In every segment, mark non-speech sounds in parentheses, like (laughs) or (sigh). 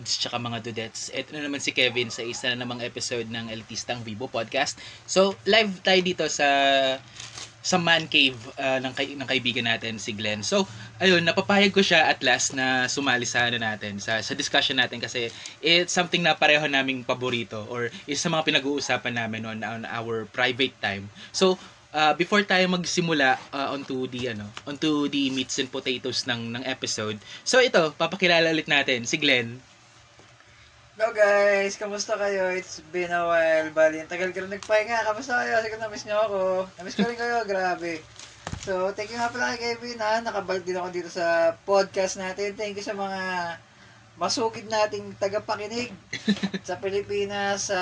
Dudes tsaka mga dudettes. Ito na naman si Kevin sa isa na namang episode ng Elitistang Vivo Podcast. So, live tayo dito sa sa man cave uh, ng, kay, ng kaibigan natin si Glenn. So, ayun, napapayag ko siya at last na sumali sa ano natin, sa, sa discussion natin kasi it's something na pareho naming paborito or isa sa mga pinag-uusapan namin on, on our private time. So, uh, before tayo magsimula uh, onto the ano, onto the meats and potatoes ng ng episode. So ito, papakilala ulit natin si Glenn. Hello guys, kamusta kayo? It's been a while. Bali, ang tagal ko rin nagpahinga. Kamusta kayo? Sige, na-miss nyo ako. Na-miss ko rin kayo, grabe. So, thank you nga pala kay Kevin ha. Nakabalik din ako dito sa podcast natin. Thank you sa mga masugid nating tagapakinig (laughs) sa Pilipinas, sa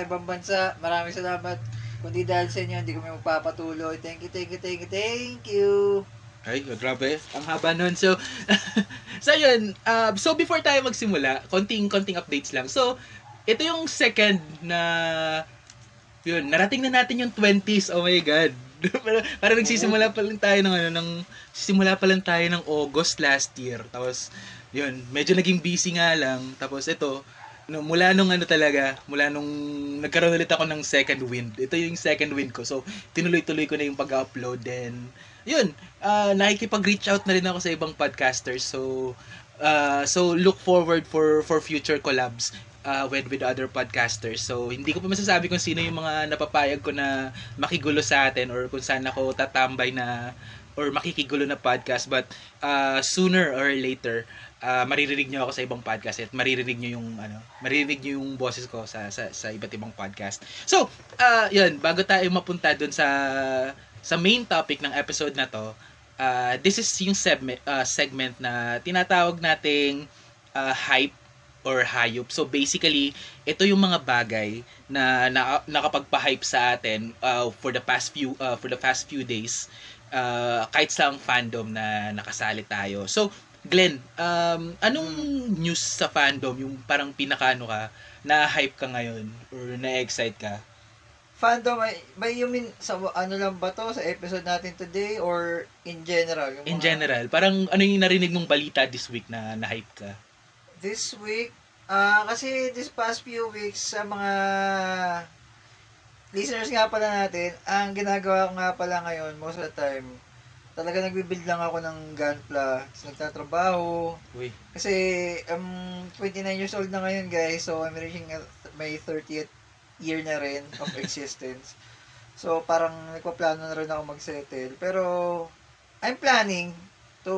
ibang bansa. Maraming salamat. Kundi dahil sa inyo, hindi kami magpapatuloy. Thank you, thank you, thank you, thank you. Ay, grabe. Ang haba nun. So, (laughs) so yun. Uh, so, before tayo magsimula, konting, konting updates lang. So, ito yung second na, yun, narating na natin yung 20s. Oh my God. (laughs) para, para nagsisimula pa lang tayo ng, ano, ng, simula pa lang tayo ng August last year. Tapos, yun, medyo naging busy nga lang. Tapos, ito, no, mula nung ano talaga, mula nung nagkaroon ulit ako ng second wind. Ito yung second wind ko. So, tinuloy-tuloy ko na yung pag-upload. Then, yun, uh, nakikipag-reach out na rin ako sa ibang podcasters. So, uh, so look forward for for future collabs uh, with with other podcasters. So, hindi ko pa masasabi kung sino yung mga napapayag ko na makigulo sa atin or kung saan ako tatambay na or makikigulo na podcast but uh, sooner or later uh, maririnig niyo ako sa ibang podcast at maririnig niyo yung ano maririnig niyo yung boses ko sa sa, sa iba't ibang podcast so uh, yun bago tayo mapunta doon sa sa main topic ng episode na to, uh, this is yung segment, uh, segment na tinatawag nating uh, hype or hayop. So basically, ito yung mga bagay na, na nakapagpa-hype sa atin uh, for the past few uh, for the past few days uh, kahit sa fandom na nakasali tayo. So Glenn, um, anong news sa fandom yung parang pinakaano ka na hype ka ngayon or na-excite ka? Fandom ay may you mean sa ano lang ba to sa episode natin today or in general yung in general parang ano yung narinig mong balita this week na na-hype ka this week ah uh, kasi this past few weeks sa mga listeners nga pala natin ang ginagawa ko nga pala ngayon most of the time talaga nagbi-build lang ako ng Gunpla. So, nagtatrabaho. Uy. Kasi, um, 29 years old na ngayon, guys. So, I'm reaching my 30th year na rin of (laughs) existence. So, parang nagpaplano na rin ako mag-settle. Pero, I'm planning to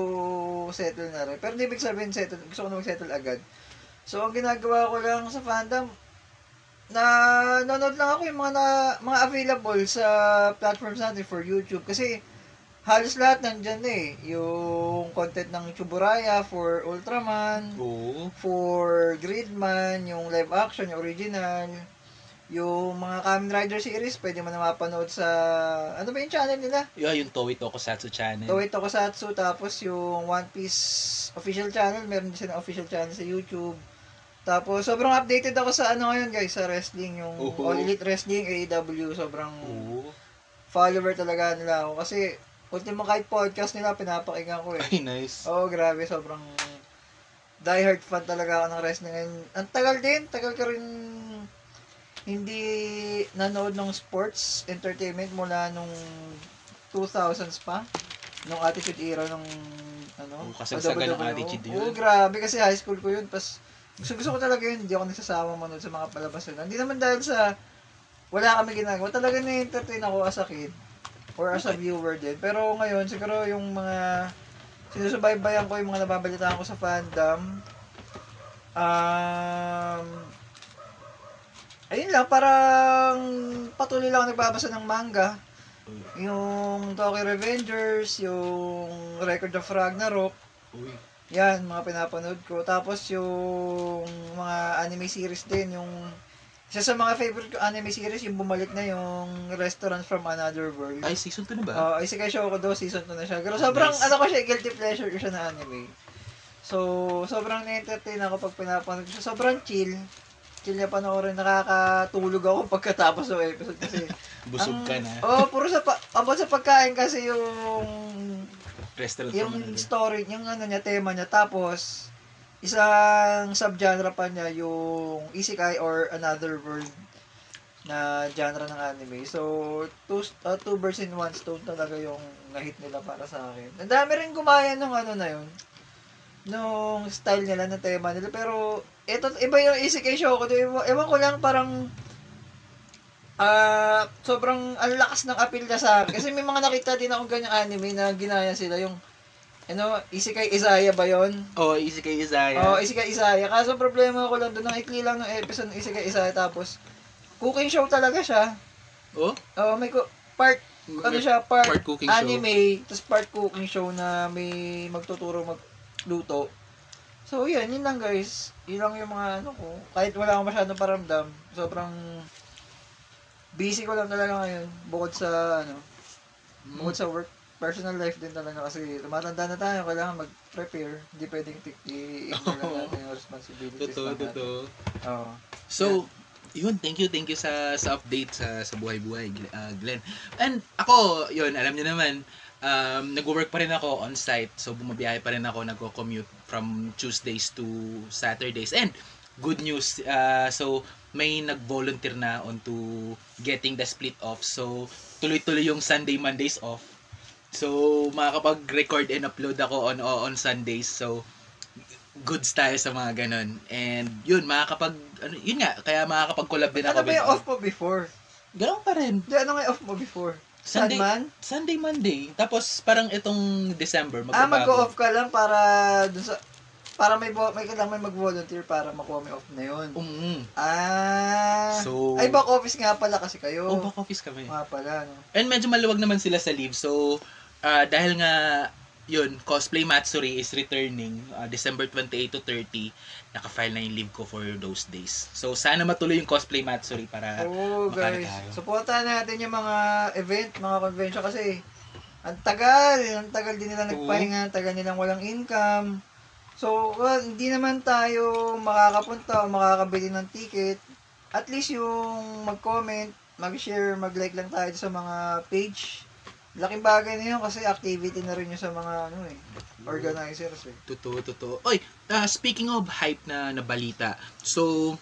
settle na rin. Pero hindi ibig sabihin settle, gusto ko na mag-settle agad. So, ang ginagawa ko lang sa fandom, na nanonood lang ako yung mga na, mga available sa platforms natin for YouTube kasi halos lahat nandiyan eh. Yung content ng Chuburaya for Ultraman, Oo. for Gridman, yung live action, yung original, yung mga Kamen Rider series, pwede mo na mapanood sa, ano ba yung channel nila? Yeah, yung Toei Tokusatsu channel. Toei Tokusatsu, tapos yung One Piece official channel, meron din silang official channel sa YouTube. Tapos, sobrang updated ako sa ano ngayon guys, sa wrestling, yung uh-huh. All Elite Wrestling, AEW, sobrang uh-huh. follower talaga nila ako. Kasi, ultimo kahit podcast nila, pinapakinggan ko eh. Ay, nice. Oo, oh, grabe, sobrang diehard fan talaga ako ng wrestling ngayon. Ang tagal din, tagal ka rin hindi nanood ng sports entertainment mula nung 2000s pa. Nung Attitude Era nung ano, oh, kasagsagan ng Attitude yun. Oo, grabe kasi high school ko yun. Pas, gusto, gusto ko talaga yun. Hindi ako nagsasama manood sa mga palabas yun. Hindi naman dahil sa wala kami ginagawa. Talaga na-entertain ako as a kid or as a viewer din. Pero ngayon, siguro yung mga sinusubaybayan ko, yung mga nababalitaan ko sa fandom, um, ayun lang, parang patuloy lang nagbabasa ng manga. Yung Tokyo Revengers, yung Record of Ragnarok. Uy. Yan, mga pinapanood ko. Tapos yung mga anime series din, yung isa sa mga favorite ko anime series, yung bumalik na yung Restaurant from Another World. Ay, season 2 na ba? Oo, uh, Isekai Shouko season 2 na siya. Pero sobrang, nice. ano ko siya, guilty pleasure ko siya na anime. So, sobrang na-entertain ako pag pinapanood ko. Sobrang chill chill niya panoorin, nakakatulog ako (laughs) pagkatapos ng episode kasi busog ang, ka na. Oh, puro sa pa, abot sa pagkain kasi yung restaurant yung story, yung ano niya, tema niya tapos isang subgenre pa niya yung isekai or another world na genre ng anime. So, two, uh, two birds in one stone talaga yung nahit nila para sa akin. Ang dami rin gumaya nung ano na yun. Nung style nila, na tema nila. Pero, ito, iba yung isekai show ko. Ewan, ewan ko lang, parang ah sobrang ang lakas ng appeal niya sa akin. Kasi may mga nakita din akong ganyang anime na ginaya sila. Yung, ano, Isekai Isaiah ba yon? Oh, easy kay Isaiah. Oo, oh, Isekai Isaiah. Kaso problema ko lang doon, ang ikli lang ng episode ng Isekai Isaiah. Tapos, cooking show talaga siya. oh? Oo, may ko, part, ano siya, part, Part cooking show. anime, tapos part cooking show na may magtuturo magluto. So, yun, yun lang guys. Yun lang yung mga ano ko. Kahit wala akong masyadong paramdam, sobrang busy ko lang talaga ngayon. Bukod sa, ano, Mm. bukod sa work, personal life din talaga kasi tumatanda na tayo, kailangan mag-prepare. Hindi pwedeng i-ignore (laughs) natin yung responsibilities Totoo, totoo. Oo. So, yun, thank you, thank you sa sa update sa sa buhay-buhay, uh, Glenn. And ako, yun, alam niyo naman, um, nag-work pa rin ako on site. So, bumabiyahe pa rin ako, nagko-commute from Tuesdays to Saturdays. And, good news, uh, so, may nag-volunteer na onto getting the split off. So, tuloy-tuloy yung Sunday, Mondays off. So, makakapag-record and upload ako on on Sundays. So, goods tayo sa mga ganon. And yun, makakapag, ano, yun nga, kaya makakapag-collab din ako. Ano ba yung off mo before? Ganon pa rin. Hindi, ano nga yung off mo before? Sunday, Sandman? Sunday, Monday. Tapos parang itong December, Ah, magbabago. mag-off ka lang para dun sa para may vo- may kailangan may mag-volunteer para makuha may off na yun. Um, Ah. So- ay back office nga pala kasi kayo. oh, back office kami. Nga pala, no. And medyo maluwag naman sila sa leave. So, ah, dahil nga, yun, Cosplay Matsuri is returning ah, December 28 to 30. Naka-file na yung leave ko for those days. So, sana matuloy yung Cosplay Matsuri para... Makana guys. tayo. Supportahan natin yung mga event, mga convention kasi ang tagal, ang tagal din nila nagpahinga, ang tagal nilang walang income. So, well, hindi naman tayo makakapunta o makakabili ng ticket. At least yung mag-comment, mag-share, mag-like lang tayo sa mga page. Laking bagay na yun kasi activity na rin yun sa mga ano eh, organizers eh. Totoo, totoo. Oy, ah, speaking of hype na, na balita. So,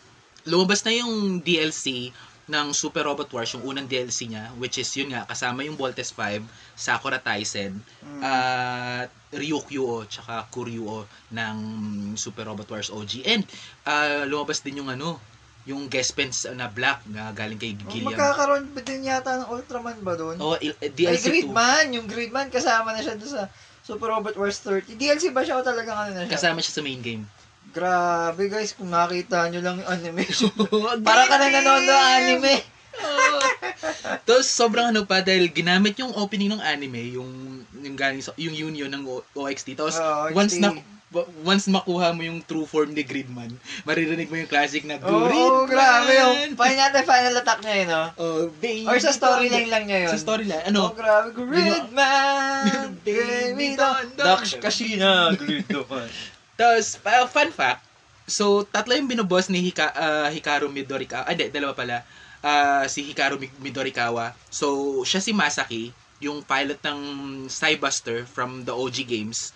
lumabas na yung DLC ng Super Robot Wars, yung unang DLC niya, which is yun nga, kasama yung Voltes 5, Sakura Taisen, Mm. at Ryukyu tsaka Kuryu ng Super Robot Wars OG. And ah, lumabas din yung ano, yung guest pens na black na galing kay Oh, Gilliam. magkakaroon ba din yata ng Ultraman ba doon? Oh, il- eh, Ay, DLC 2. Gridman! Yung Gridman, kasama na siya doon sa Super Robot Wars 30. DLC ba siya o talagang ano na siya? Kasama siya sa main game. Grabe guys, kung nakita nyo lang yung animation. (laughs) Parang ka na nanonood ng anime. Tapos sobrang ano pa dahil ginamit yung opening ng anime, yung yung galing sa yung union ng OXT. Tapos Oo, once na once makuha mo yung true form ni Gridman, maririnig mo yung classic na Oo, Gridman. grabe yung final na final attack niya yun, no? Oh, baby. Or sa storyline lang niya yun. Sa storyline. Oh, Ano? grabe. (laughs) Gridman! Baby Don! Dax Kashina! Gridman. Tapos, uh, fun fact, so, tatlo yung binuboss ni Hika, ah, Hikaru Midorikawa. Ah, hindi, dalawa pala. Ah, si Hikaru Mi- Midorikawa. So, siya si Masaki, yung pilot ng Cybuster from the OG games.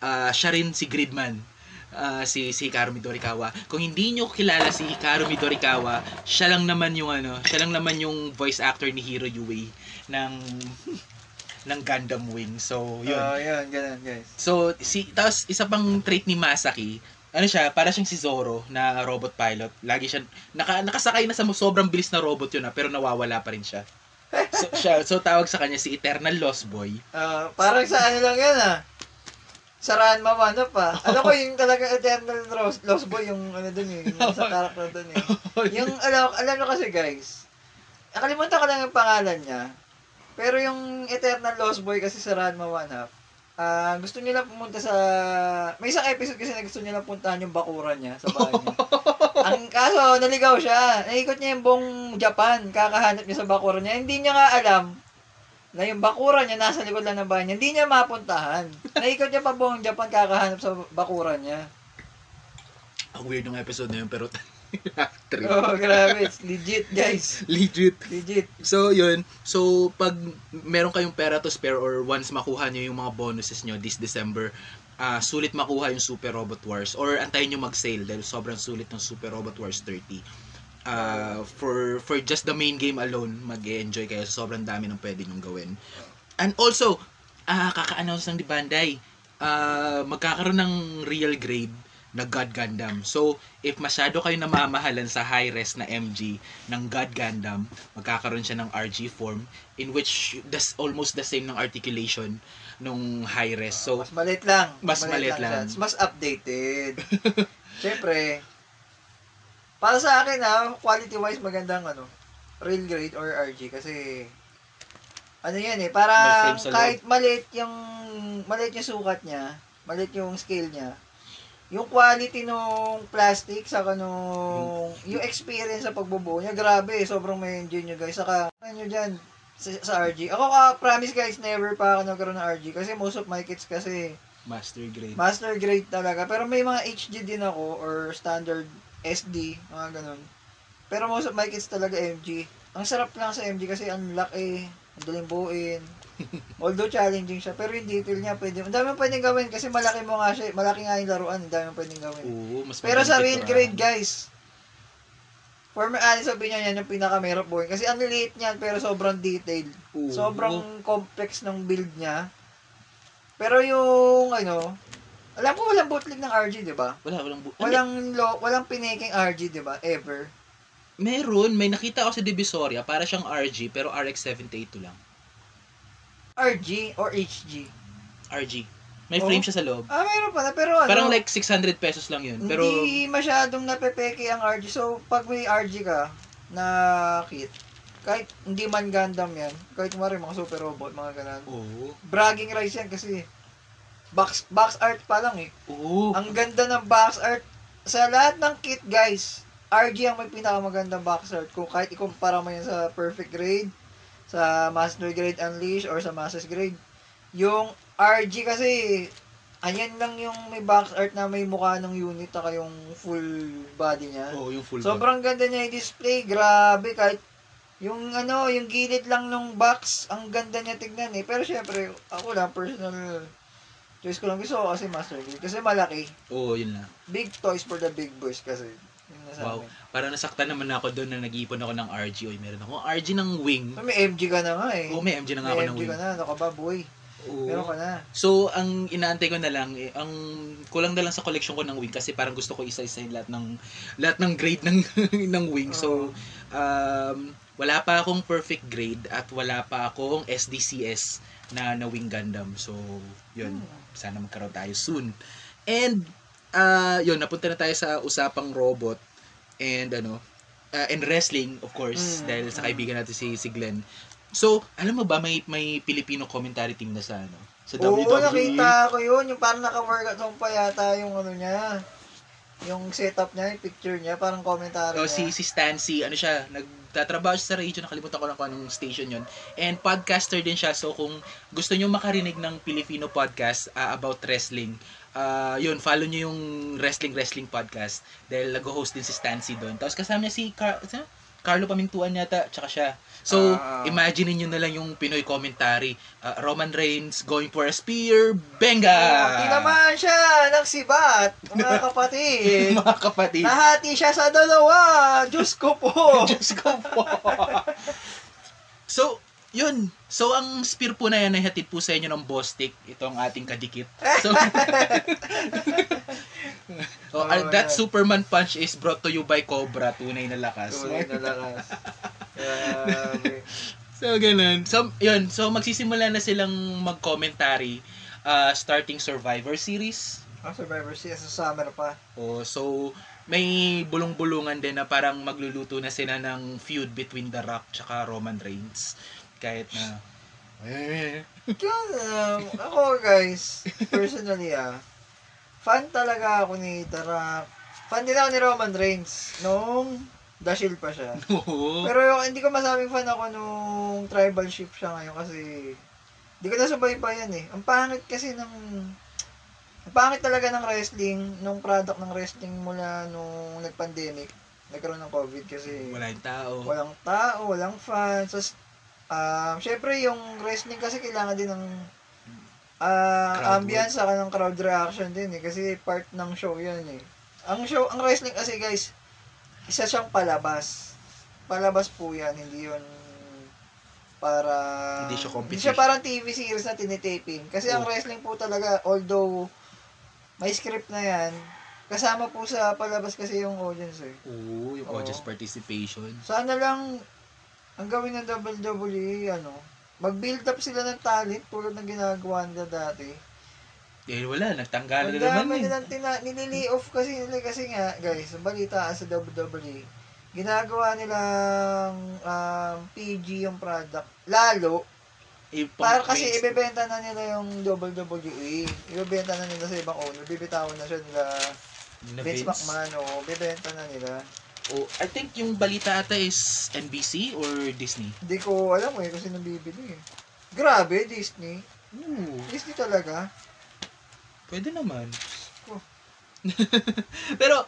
Ah, siya rin si Gridman. Ah, si, si Hikaru Midorikawa. Kung hindi nyo kilala si Hikaru Midorikawa, siya lang naman yung ano, siya lang naman yung voice actor ni Hiro Yue ng (laughs) ng Gundam Wing. So, yun. Oh, yun, ganun guys. So, si, tapos isa pang trait ni Masaki, ano siya, para siyang si Zoro na robot pilot. Lagi siya, naka, nakasakay na sa sobrang bilis na robot yun na, pero nawawala pa rin siya. (laughs) So, siya, so tawag sa kanya si Eternal Lost Boy. Ah, parang sa ano lang yan ah. Sa Ranma ano pa. Ano ko (laughs) yung talaga Eternal Lost, Lost Boy yung ano dun eh. Yung sa character dun eh. (laughs) Yung alam, alam nyo kasi guys, nakalimutan ko lang yung pangalan niya. Pero yung Eternal Lost Boy kasi sa Ranma 1 half, ah gusto niya lang pumunta sa... May isang episode kasi na gusto niya lang puntahan yung bakuran niya sa bahay niya. (laughs) Ang kaso, naligaw siya. Naikot niya yung buong Japan. Kakahanap niya sa bakuran niya. Hindi niya nga alam na yung bakuran niya nasa likod lang ng bahay niya. Hindi niya mapuntahan. Naikot niya pa buong Japan kakahanap sa bakuran niya. Ang weird ng episode na yun, pero (laughs) Trip. Oh, grabe. It's legit, guys. Legit. Legit. So, yun. So, pag meron kayong pera to spare or once makuha nyo yung mga bonuses nyo this December, ah sulit makuha yung Super Robot Wars or antayin nyo mag-sale dahil sobrang sulit ng Super Robot Wars 30. Ah, for for just the main game alone, mag-enjoy kayo. Sobrang dami ng pwede nyong gawin. And also, ah kaka-announce ng di Bandai, ah magkakaroon ng real grade na God Gundam. So, if masyado kayo namamahalan sa high-res na MG ng God Gundam, magkakaroon siya ng RG form in which that's almost the same ng articulation nung high-res. So, mas maliit lang. Mas maliit lang. siya. Mas updated. (laughs) Siyempre, para sa akin ha, quality-wise magandang ano, real grade or RG kasi ano yan eh, para sa kahit maliit yung maliit yung sukat niya, maliit yung scale niya, yung quality nung plastic saka nung yung experience sa pagbubuo niya grabe sobrang may enjoy nyo guys. Saka ano dyan sa, sa RG ako ka promise guys never pa ako nagkaroon ng RG kasi most of my kits kasi master grade. master grade talaga. Pero may mga HD din ako or standard SD mga ganun pero most of my kits talaga MG ang sarap lang sa MG kasi ang laki ang daling buuin (laughs) Although challenging siya, pero yung detail niya pwede. Ang dami pwedeng gawin kasi malaki mo nga siya, malaki nga yung laruan, ang dami pwedeng gawin. Oo, mas Pero sa real grade, ah. guys, for my honest opinion, yan yung pinaka-mahirap buuin. Kasi ang liit niyan, pero sobrang detailed. Oo. Sobrang complex ng build niya. Pero yung, ano, alam ko walang bootleg ng RG, di ba? Wala, walang bu- Walang, lo, walang piniking RG, di ba? Ever. Meron, may nakita ako sa Divisoria, para siyang RG, pero RX-782 lang. RG or HG. RG. May Oh. frame siya sa loob. Ah, meron pala. Pero ano, Parang like 600 pesos lang yun. Pero, hindi masyadong napepeke ang RG. So, pag may RG ka na kit, kahit hindi man Gundam yan, kahit kumari mga super robot, mga ganun, oo. bragging rights yan kasi box box art pa lang eh. Oo. Ang ganda ng box art. Sa lahat ng kit, guys, RG ang may pinakamagandang box art. Kung kahit ikumpara mo yan sa perfect grade, sa master grade unleash, or sa masters grade, yung RG kasi, ayan lang yung may box art na may mukha ng unit na yung full body niya. Oo, yung full Sobrang ganda niya yung display, grabe, kahit yung ano, yung gilid lang ng box, ang ganda niya tignan eh. Pero syempre, ako lang, personal choice ko lang gusto ko kasi Master Grade. Kasi malaki. Oo, yun lang. Big toys for the big boys kasi. Yun na sa Wow. amin. Parang nasaktan naman ako doon na nag-iipon ako ng RG. Oy, meron ako RG ng wing. May MG ka na nga eh. Oo, may MG na nga ako May ng MG wing. ka na, ano ka ba boy? Oo. Meron ka na. So, ang inaantay ko na lang, eh, ang kulang na lang sa collection ko ng wing kasi parang gusto ko isa-isa yung lahat ng lahat ng grade ng (laughs) ng wing. So, um, wala pa akong perfect grade at wala pa akong SDCS na na wing Gundam. So, yun. Hmm. Sana magkaroon tayo soon. And uh, yun, napunta na tayo sa usapang robot and ano, uh, and wrestling of course Mm, dahil sa kaibigan natin si si Glenn. So, alam mo ba may may Filipino commentary team na sa ano? Sa Oo, WWE. nakita ko yun. Yung parang naka-workout nung pa yata yung ano niya. Yung setup niya, yung picture niya, parang commentary Oh, niya. si si Stancy, ano siya, nagtatrabaho siya sa radio, nakalimutan ko lang kung anong station yon. And podcaster din siya, so kung gusto niyo makarinig ng Filipino podcast ah, about wrestling, ah yun, follow niyo yung Wrestling Wrestling podcast dahil nag-host din si Stancy doon. Tapos kasama niya si Car-? Carlo Pamintuan yata, tsaka siya. So, Ah. imagine niyo na lang yung Pinoy commentary. Ah, Roman Reigns going for a spear, benga! Oh, tinamaan siya ng sibat, mga (laughs) kapatid. Mga kapatid. Nahati siya sa dalawa. Diyos ko po. (laughs) Diyos ko po. (laughs) so, yun. So, ang spear po na yan ay hatid po sa inyo ng Bostik. Ito ang ating kadikit. So, oh, Oh, uh, that yan. Superman punch is brought to you by Cobra. Tunay na lakas. Tunay na lakas. (laughs) Grabe. So, ganun. So, yun. So, magsisimula na silang mag-commentary uh, starting Survivor Series. Ang Survivor Series sa summer pa. Oh, so, may bulong-bulungan din na parang magluluto na sila ng feud between The Rock tsaka Roman Reigns. Kahit na... Eh, Kaya, um, ako guys, personally ah, fan talaga ako ni Tarak. Fan din ako ni Roman Reigns nung The Shield pa siya. (laughs) Pero yung, hindi ko masabing fan ako nung tribal ship siya ngayon kasi hindi ko nasubaybayan eh. Ang pangit kasi ng ang pangit talaga ng wrestling, nung product ng wrestling mula nung nag-pandemic. nagkaroon ng COVID kasi Wala yung tao. walang tao, walang fans. Tapos, um, syempre yung wrestling kasi kailangan din ng ah Crowd ambience saka ng crowd reaction din eh. Kasi part ng show yan eh. Ang show, ang wrestling kasi guys, isa siyang palabas. Palabas po yan, hindi yun para... Hindi siya Hindi competition. siya parang TV series na tinitaping. Kasi ang Oh. wrestling po talaga, although may script na yan, kasama po sa palabas kasi yung audience eh. Oo, yung Oo. audience participation. Sana lang ang gawin ng WWE, ano, mag-build up sila ng talent tulad ng ginagawa nila dati. Dahil wala, nagtanggal Ang na naman eh. nilang tina- nilili off kasi nila kasi nga, guys, ang balita sa WWE, ginagawa nilang um, PG yung product. Lalo, Eh, para kasi ibebenta na nila yung WWE. Ibebenta na nila sa ibang owner. Bibitawan na siya nila Vince. McMahon. O, bibenta na nila. Oh, I think yung balita ata is NBC or Disney. Hindi ko alam eh kung sino bibili eh. Grabe, Disney. Ooh, Disney talaga. pwede naman. Oh. (laughs) Pero,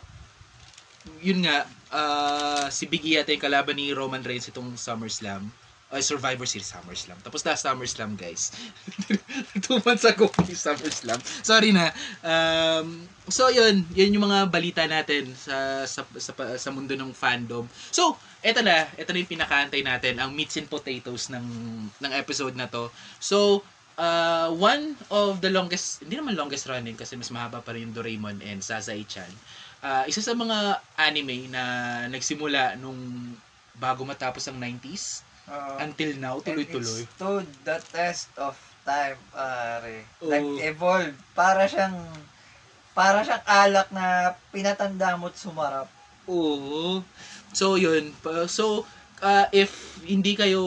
yun nga, ah, si Biggie yata yung kalaban ni Roman Reigns itong SummerSlam. Uh, Survivor Series SummerSlam. Tapos na SummerSlam, guys. (laughs) Two months ago (laughs) yung SummerSlam. Sorry na. Um, so, yun. Yun yung mga balita natin sa, sa, sa, sa mundo ng fandom. So, eto na. Eto na yung pinakaantay natin. Ang meats and potatoes ng, ng episode na to. So, uh, one of the longest, hindi naman longest running kasi mas mahaba pa rin yung Doraemon and Sasai-chan. Uh, isa sa mga anime na nagsimula nung bago matapos ang 90s Uh, until now, tuloy-tuloy. It stood the test of time, pare. Oo. Nag-evolve. Para siyang, para siyang alak na pinatanda mo't sumarap. Oo. So, yun. So, uh, if hindi kayo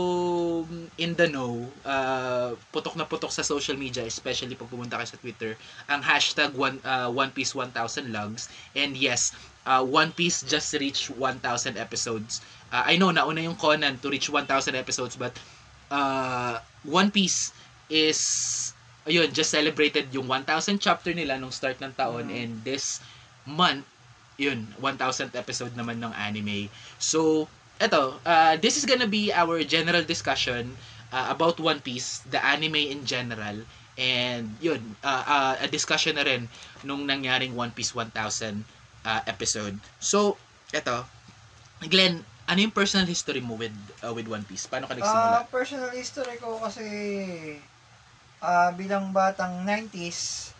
in the know, uh, putok na putok sa social media, especially pag pumunta kayo sa Twitter, ang hashtag one, uh, One Piece 1000 logs. And yes, uh, One Piece just reached 1000 episodes. Uh, I know, nauna yung Conan to reach 1000 episodes, but uh, One Piece is ayun, just celebrated yung 1000 chapter nila nung start ng taon Mhm. and this month yun, 1000th episode naman ng anime. So, eto, uh, this is gonna be our general discussion uh, about One Piece, the anime in general, and yun, uh, uh, a discussion na rin nung nangyaring One Piece 1000 uh, episode. So, eto, Glenn, ano yung personal history mo with uh, with One Piece? Paano ka nagsimula? personal history ko kasi ah bilang batang 90s,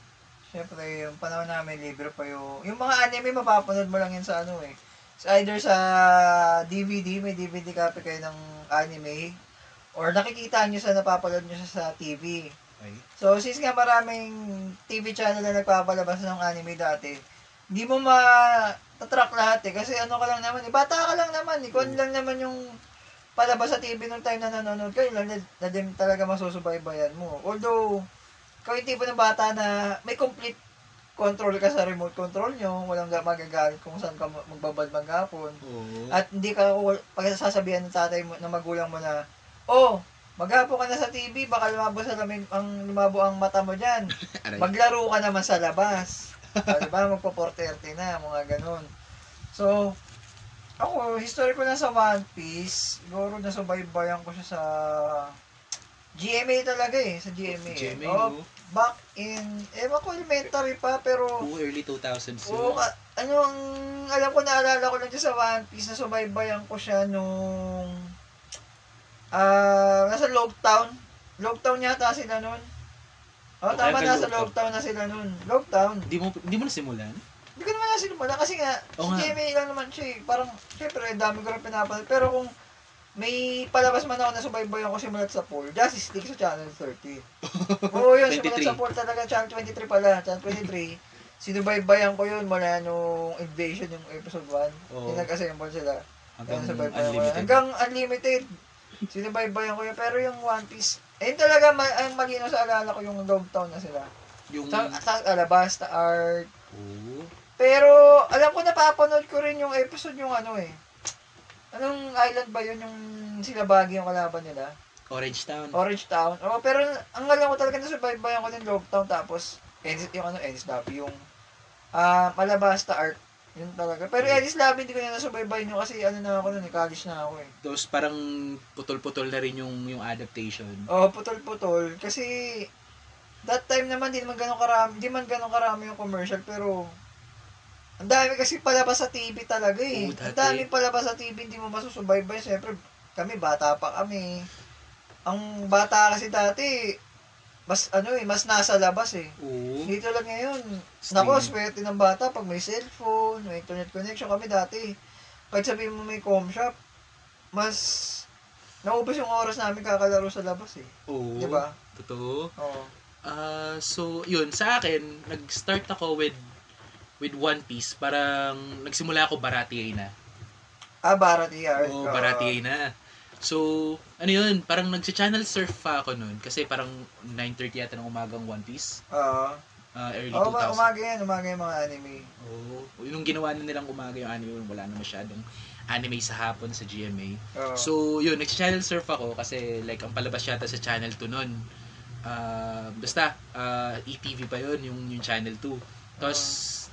syempre, yung panahon namin, libre pa yung... Yung mga anime, mapapanood mo lang yan sa ano eh. Sa either sa DVD, may DVD copy kayo ng anime, or nakikita nyo sa napapanood nyo sa TV. Okay. So, since nga maraming TV channel na nagpapalabas ng anime dati, hindi mo ma track lahat eh. Kasi ano ka lang naman eh. Bata ka lang naman eh. Kung ano lang naman yung palabas sa TV nung time na nanonood ka, yun lang na, na din talaga masusubaybayan mo. Although, ikaw yung tipo ng bata na may complete control ka sa remote control nyo, walang ga- magagalit kung saan ka ma- magbabad maghapon. Oo. At hindi ka pag sasabihan ng tatay mo, ng magulang mo na, oh, maghapo ka na sa TV, baka lumabo sa lamig, ang lumabo ang mata mo dyan. (laughs) Aray. Maglaro ka naman sa labas. o, diba? Magpo 430 na, mga ganun. So, ako, history ko na sa One Piece, siguro nasubaybayan ko siya sa GMA talaga eh, sa GMA. GMA, Oh, no? back in, ewan ko elementary pa, pero Oo, early 2000s. Oo, ka, ano, ang alam ko, naalala ko lang dyan sa One Piece, na subaybayan ko siya nung, ah, nasa Logtown. Logtown yata sila nun. Oh, Okay, tama, nasa Logtown. Na sila nun. Logtown. Hindi mo, hindi mo nasimulan? Hindi ko naman nasinumala kasi nga, Oo si nga. GMA lang naman siya eh. Parang, syempre, dami ko rin pinapanood. Pero kung may palabas man ako na subaybayan ko simulat sa pool, Justice League sa Channel 30. (laughs) Oo, yun, simulat 23. sa pool talaga, Channel 23 pala, Channel 23. Sinubaybayan ko yun mula nung Invasion yung episode 1. Oo. Yung nag-assemble sila. Hanggang Hanggang subaybayan ko yun. unlimited. Hanggang unlimited. Sinubaybayan ko yun. Pero yung One Piece, ayun talaga, ma- ang malino sa alala ko yung Dogtown na sila. Yung... Sa, sa alabas, art, Oo. Pero, alam ko napapanood ko rin yung episode yung ano eh. Anong island ba yun yung sila bagi yung kalaban nila? Orange Town. Orange Town. Oh, pero ang alam ko talaga nasubaybayan ko din Love Town tapos Ennis, yung ano Ennis Dapi, yung ah Malabasta Art Yun talaga. Pero Alice Lab, hindi ko na nasubaybayan yun kasi ano na ako nun, eh, college na ako eh. Tapos parang putol-putol na rin yung yung adaptation. Oh, putol-putol. Kasi, that time naman, di naman ganun karami, di man ganun karami yung commercial, pero, ang dami kasi palabas sa TV talaga eh. Oo, ang dati. dami palabas sa TV, hindi mo masusubaybay. Siyempre, kami, bata pa kami. Ang bata kasi dati, mas ano eh, mas nasa labas eh. Oo. Dito lang ngayon. Nako, swerte ng bata pag may cellphone, may internet connection kami dati. Kahit sabihin mo may com shop, mas naubos yung oras namin kakalaro sa labas eh. Oo. Di ba? Totoo. Oo. Ah, so, yun, sa akin, nag-start ako with with One Piece. Parang nagsimula ako Baratier na. Ah, Barat ER. Oo, Baratier na. So, ano yun, parang nagsi-channel surf pa ako noon. Kasi parang 9.30 yata ng umagang One Piece. Oo. ah, early Oo, 2000. umaga yan. Umaga yung mga anime. Oo. Yung ginawa na nilang umaga yung anime, wala na masyadong anime sa hapon sa GMA. Oo. So, yun, nag-channel surf ako kasi like ang palabas yata sa channel 2 nun. Ah, basta, ah, ETV pa yun, yung, yung channel 2. Tapos,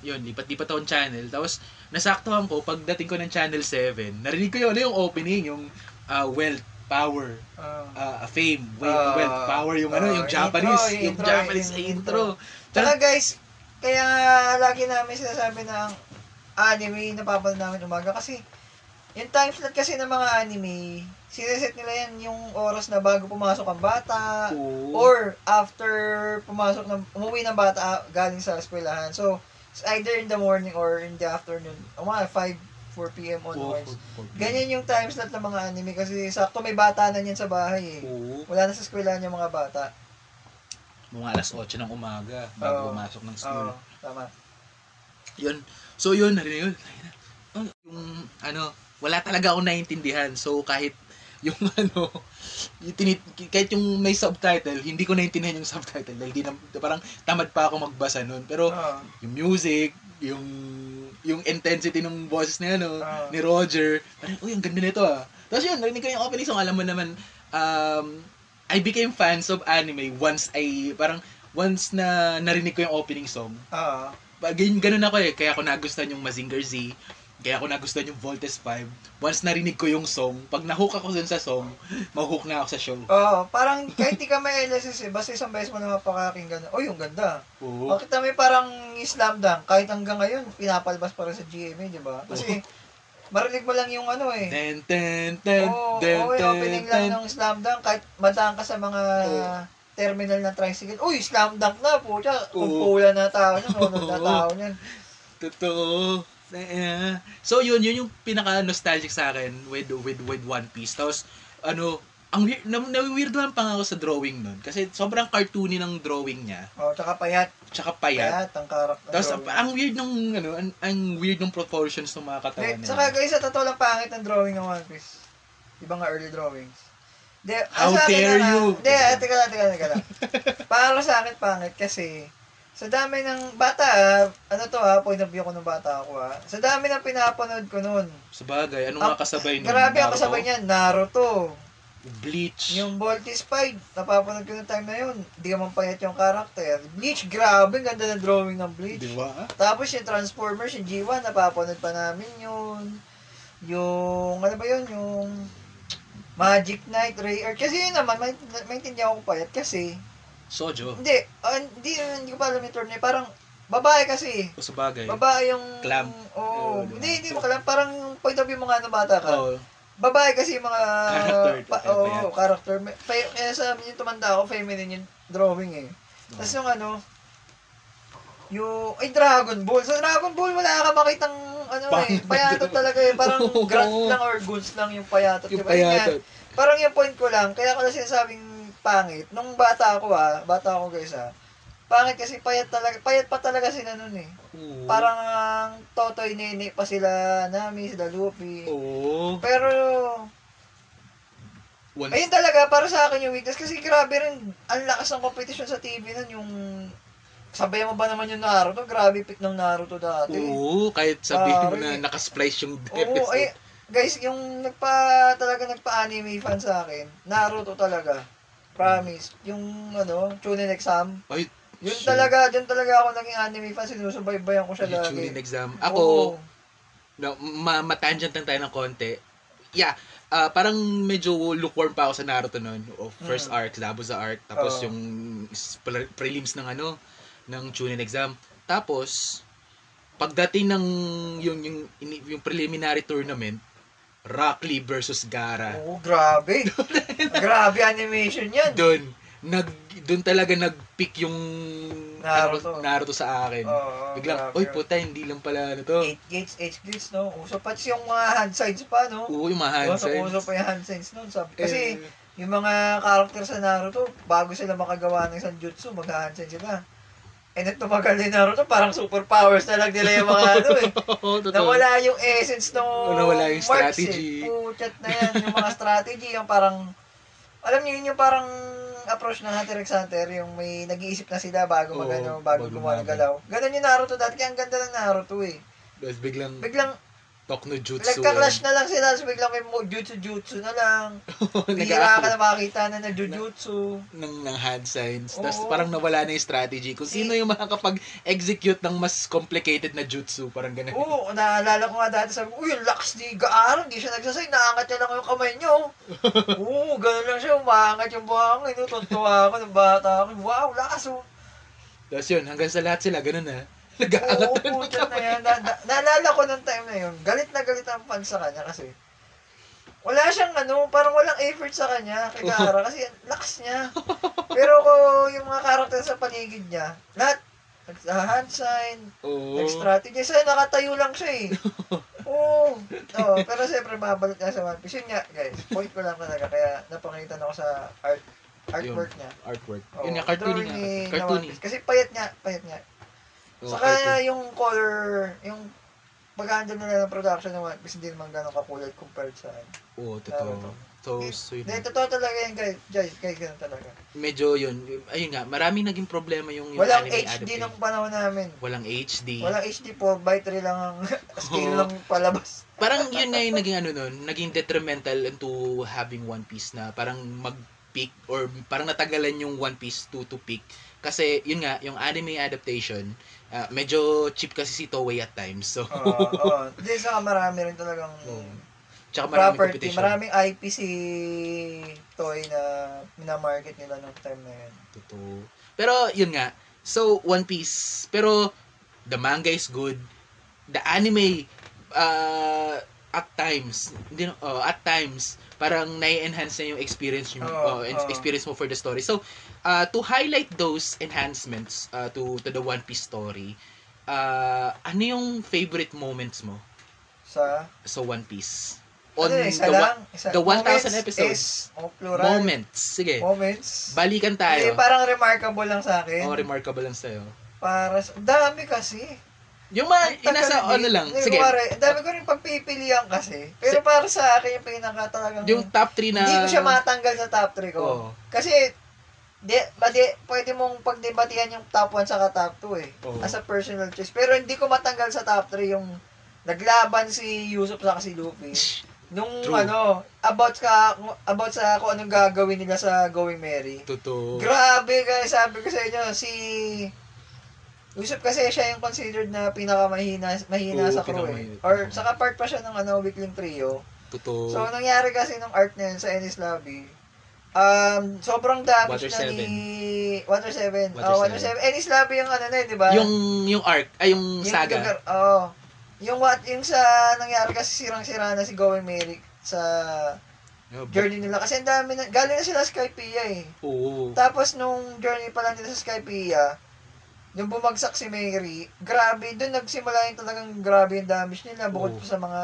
yun, lipat-lipat akong channel. Tapos, nasaktuhan ko, pagdating ko ng channel 7, narinig ko yun, ano yung opening, yung ah, wealth, power, Oo. ah, fame, wait, Ah, wealth, power, yung ano, ah, yung Japanese, intro, yung intro, Japanese yung intro. Tsaka guys, kaya lagi namin sinasabi ng anime napapanood namin umaga kasi yung time slot kasi ng mga anime, sineset nila yan yung oras na bago pumasok ang bata Oo. or after pumasok ng umuwi ng bata galing sa eskwelahan. So, it's either in the morning or in the afternoon. O mga 5, 4 p.m. Onwards. Ganyan yung time slot ng mga anime kasi sakto may bata na yan sa bahay eh. Oo. Wala na sa eskwelahan yung mga bata. Mga alas 8 ng umaga, bago Oo. pumasok ng school. Oo, tama. Yun. So yun, narinig yun. Oh, yung ano, wala talaga akong naiintindihan. So kahit yung (laughs) ano, yung tinit, kahit yung may subtitle, hindi ko naintindihan yung subtitle dahil di na, parang tamad pa ako magbasa nun. Pero Oo. yung music, yung yung intensity ng boses na ano, Ah. ni Roger, parang, uy, ang ganda nito ah. Tapos yun, narinig ko yung opening song, alam mo naman, um, I became fans of anime once I, parang, once na narinig ko yung opening song, Oo. Ba- ganun, ganun ako eh. Kaya ako nagustuhan yung Mazinger Z. Kaya ako nagustuhan yung Voltes 5. Once narinig ko yung song, pag nahook ako dun sa song, mahook na ako sa show. Oo, parang kahit di ka may LSS eh, basta isang beses mo na mapakakinggan. Uy, yung ganda. Oo. Bakit na may parang slam dunk, kahit hanggang ngayon, pinapalabas pa rin sa GMA, di ba? Kasi, marinig mo lang yung ano eh. Ten, ten, ten, Oo, ten, yung ten, opening lang ten. ng slam dunk, kahit madaan ka sa mga Oo. terminal ng tricycle. Uy, slam dunk na po. Oo. kumpulan na tao niyan, nunod na (laughs) tao niyan. Totoo. So yun, yun yung pinaka nostalgic sa akin with with with One Piece. Tapos ano, ang weird, na, na-weirdhan pa nga ako sa drawing nun. Kasi sobrang cartoony ng drawing niya. Oh, tsaka payat. Tsaka payat. Payat, ang karakter. Tapos ang, ang weird ng ano, ang, ang weird ng proportions ng mga katawan niya. saka guys, sa totoo lang pangit ang drawing ng One Piece. Iba nga early drawings. De, How dare you? Hindi, teka lang, teka lang, teka lang. (laughs) Para sa akin pangit kasi sa dami ng bata, ah, ano to ha, point of view ko ng bata ako ha. Sa dami ng pinapanood ko noon. Sa bagay, ano Ah, nga kasabay nun? Grabe ang Naruto? kasabay niyan, Naruto. Bleach. Yung Voltis 5, napapanood ko ng time na yun. Hindi naman payat yung karakter. Bleach, grabe, ang ganda ng drawing ng Bleach. Di ba? Tapos yung Transformers, yung G1, napapanood pa namin yun. Yung, ano ba yun, yung Magic Knight, Ray Earth. Kasi yun naman, may, maintindihan ko payat kasi, Sojo. hindi, ah, hindi, hindi ko pa alam yung term niya. Parang, babae kasi. O sa bagay. Babae yung... Clamp. Oo. Di ba? hindi, hindi mo kalam. Parang yung point of view mo nga ng bata ka. Oo. Babae kasi yung mga... Character, Pa, oo, payat. character. May- Kaya, kaya sa amin yung tumanda ako, feminine yung drawing eh. Tapos yung ano, yung, ay Dragon Ball. Sa Dragon Ball, wala ka makitang, ano eh, Pangit. payatot talaga eh. Parang (laughs) Oo. grant lang or goods lang yung payatot. Yung diba? Yun nga, payatot. parang yung point ko lang, kaya ko lang sinasabing pangit. Nung bata ako ah, bata ako guys ah, pangit kasi payat talaga, payat pa talaga sila nun eh. Oo. Parang ang Totoy Nene pa sila, Nami, sila Luffy. Oo. Pero, Once, ayun talaga, para sa akin yung weakness. Kasi grabe rin, ang lakas ng competition sa TV nun, yung, sabay mo ba naman yung Naruto? Grabe pick ng Naruto dati. Oo, kahit sabihin mo na nakasplice yung Oo, episode. ay, guys, yung nagpa, talaga nagpa-anime fan sa akin, Naruto talaga. Promise. Yung, ano, Chunin exam. Ay, Yun Shit. talaga, dyan talaga ako naging anime fan. Sinusubaybayan ko siya Yung lagi. Chunin exam. Oo. Ako, no, ma matangent lang tayo ng konti. Yeah, ah, parang medyo lukewarm pa ako sa Naruto noon. O first Mm. arc, Zabuza arc, tapos Oo. yung prelims ng ano, ng Chunin exam. Tapos pagdating ng yung yung yung preliminary tournament, Rock Lee versus Gara. Oo, grabe. (laughs) grabe animation yan. Doon nag doon talaga nag-pick yung Naruto. ano, Naruto sa akin. Oo, Biglang, oy puta, hindi lang pala ano to. 8 gates, 8 gates, no? Uso pa yung mga hand signs pa, no? Oo, yung mga hand Uso, signs. uso pa yung hand signs nun. Sabi, kasi, Eh, yung mga character sa Naruto, bago sila makagawa ng isang jutsu, mag-hand sign sila. And then tumagal din Naruto, parang superpowers na lang nila yung mga (laughs) ano eh. Nawala yung essence ng Oo, nawala yung marks, strategy. Eh. Puchat na yan, yung mga strategy, yung parang, alam niyo yun yung parang approach ng Hunter x Hunter, yung may nag-iisip na sila bago magano, bago gumawa ng galaw. Ganon yung Naruto dati, kaya ang ganda ng Naruto eh. Tapos biglang Biglang, talk no jutsu. nagka-clash na lang sila, tapos biglang may jutsu-jutsu na lang. (laughs) Bihira ka na makakita na nag-jujutsu. ng, ng hand signs. Tapos parang nawala na yung strategy. Kung sino yung makakapag-execute ng mas complicated na jutsu. Parang ganun. Oo, naalala ko nga dati, sabi ko, uy, yung lakas ni Gaara, hindi siya nagsasay, naangat niya lang yung kamay niyo. (laughs) Oo, ganun lang siya, umaangat yung buhangin, no? tuntua ako ng bata ako. Wow, lakas oh. Tapos yun, hanggang sa lahat sila, ganun na. Nag-aangat Oo, na ng putya na kamay. yan. Na, na, naalala ko nung time na yun, galit na galit ang fans sa kanya kasi wala siyang ano, parang walang effort sa kanya kay Gaara kasi lakas niya. (laughs) Pero ko yung mga karakter sa paligid niya, lahat nag-hand sign, Oo. nag-strategy. Sa'yo, nakatayo lang siya eh. (laughs) Oo. Oo, pero siyempre, mabalik na sa One Piece. Yun nga, guys, point ko lang talaga. Kaya napangitan ako sa art artwork niya. Artwork. Oo, yun nga, cartooning drawing nga. ni- na. One Piece. Kasi payat niya, payat niya. Oo, Saka cartoon. yung color, yung pag-handle nila ng production One Piece, hindi naman ganun kakulay compared sa... Oo, totoo. So, so yun. Hindi, totoo talaga yan, guys. Guys, guys, ganun talaga. Medyo yun. Ayun nga, maraming naging problema yung, yung Walang anime HD adaptation. nung panahon namin. Walang HD. Walang HD, 4 by 3 lang ang (laughs) scale lang palabas. parang yun nga yung naging ano nun, naging detrimental into having One Piece na parang mag-peak or parang natagalan yung One Piece to to peak. Kasi yun nga, yung anime adaptation, ah, medyo cheap kasi si Toei at times. So, Oo, oo. Hindi, saka marami rin talagang Oo. tsaka maraming property. competition. Maraming IP si Toy na minamarket nila nung time na yun. Totoo. Pero yun nga, so One Piece, pero the manga is good. The anime uh, at times, hindi oh, at times parang nai-enhance na yung experience yung oh, en- oo. experience mo for the story. So, uh, to highlight those enhancements uh, to to the One Piece story, uh, ano yung favorite moments mo Sa, sa One Piece? ano yun, isa the lang? Isa. the 1,000 Moments episodes. is, o plural. moments. Sige. Moments. Balikan Eh, tayo. parang remarkable lang sa akin. Oh, remarkable lang sa'yo. Para sa, dami kasi. Yung mga, Ang yung nasa tagal ano lang, sige, ang dami ko rin pagpipilian kasi. Pero para sa akin, yung pinaka talagang... yung top 3 na... Hindi ko siya matanggal sa top 3 ko. Oo. Kasi, di, badi, pwede mong pagdebatihan yung top 1 sa top 2 eh. Oo. As a personal choice. Pero hindi ko matanggal sa top 3 yung naglaban si Yusuf sa si Luffy. Nung True. ano, about ka about sa kung anong gagawin nila sa Going Merry. Totoo. Grabe guys, sabi ko sa inyo, si Yusuf kasi siya yung considered na pinakamahina mahina Oo, sa crew eh. Or saka part pa siya ng ano, weakling trio. Totoo. So, nangyari kasi nung art na yun sa Ennis Lobby, um, sobrang damage Water na ni... 7. Water 7. Water oh, Water 7. Ennis Lobby yung ano na yun, di ba? yung, yung arc, ay yung, saga. lugar- Oo. yung what, yung sa nangyari kasi sirang-sira na si Going Merrick sa Oh, ba- journey nila. Kasi ang dami na, galing na sila Skypiea eh. Oo. Tapos nung journey pa lang nila sa Skypiea, nung bumagsak si Mary, grabe, doon nagsimula yung talagang grabe yung damage nila. Bukod pa sa mga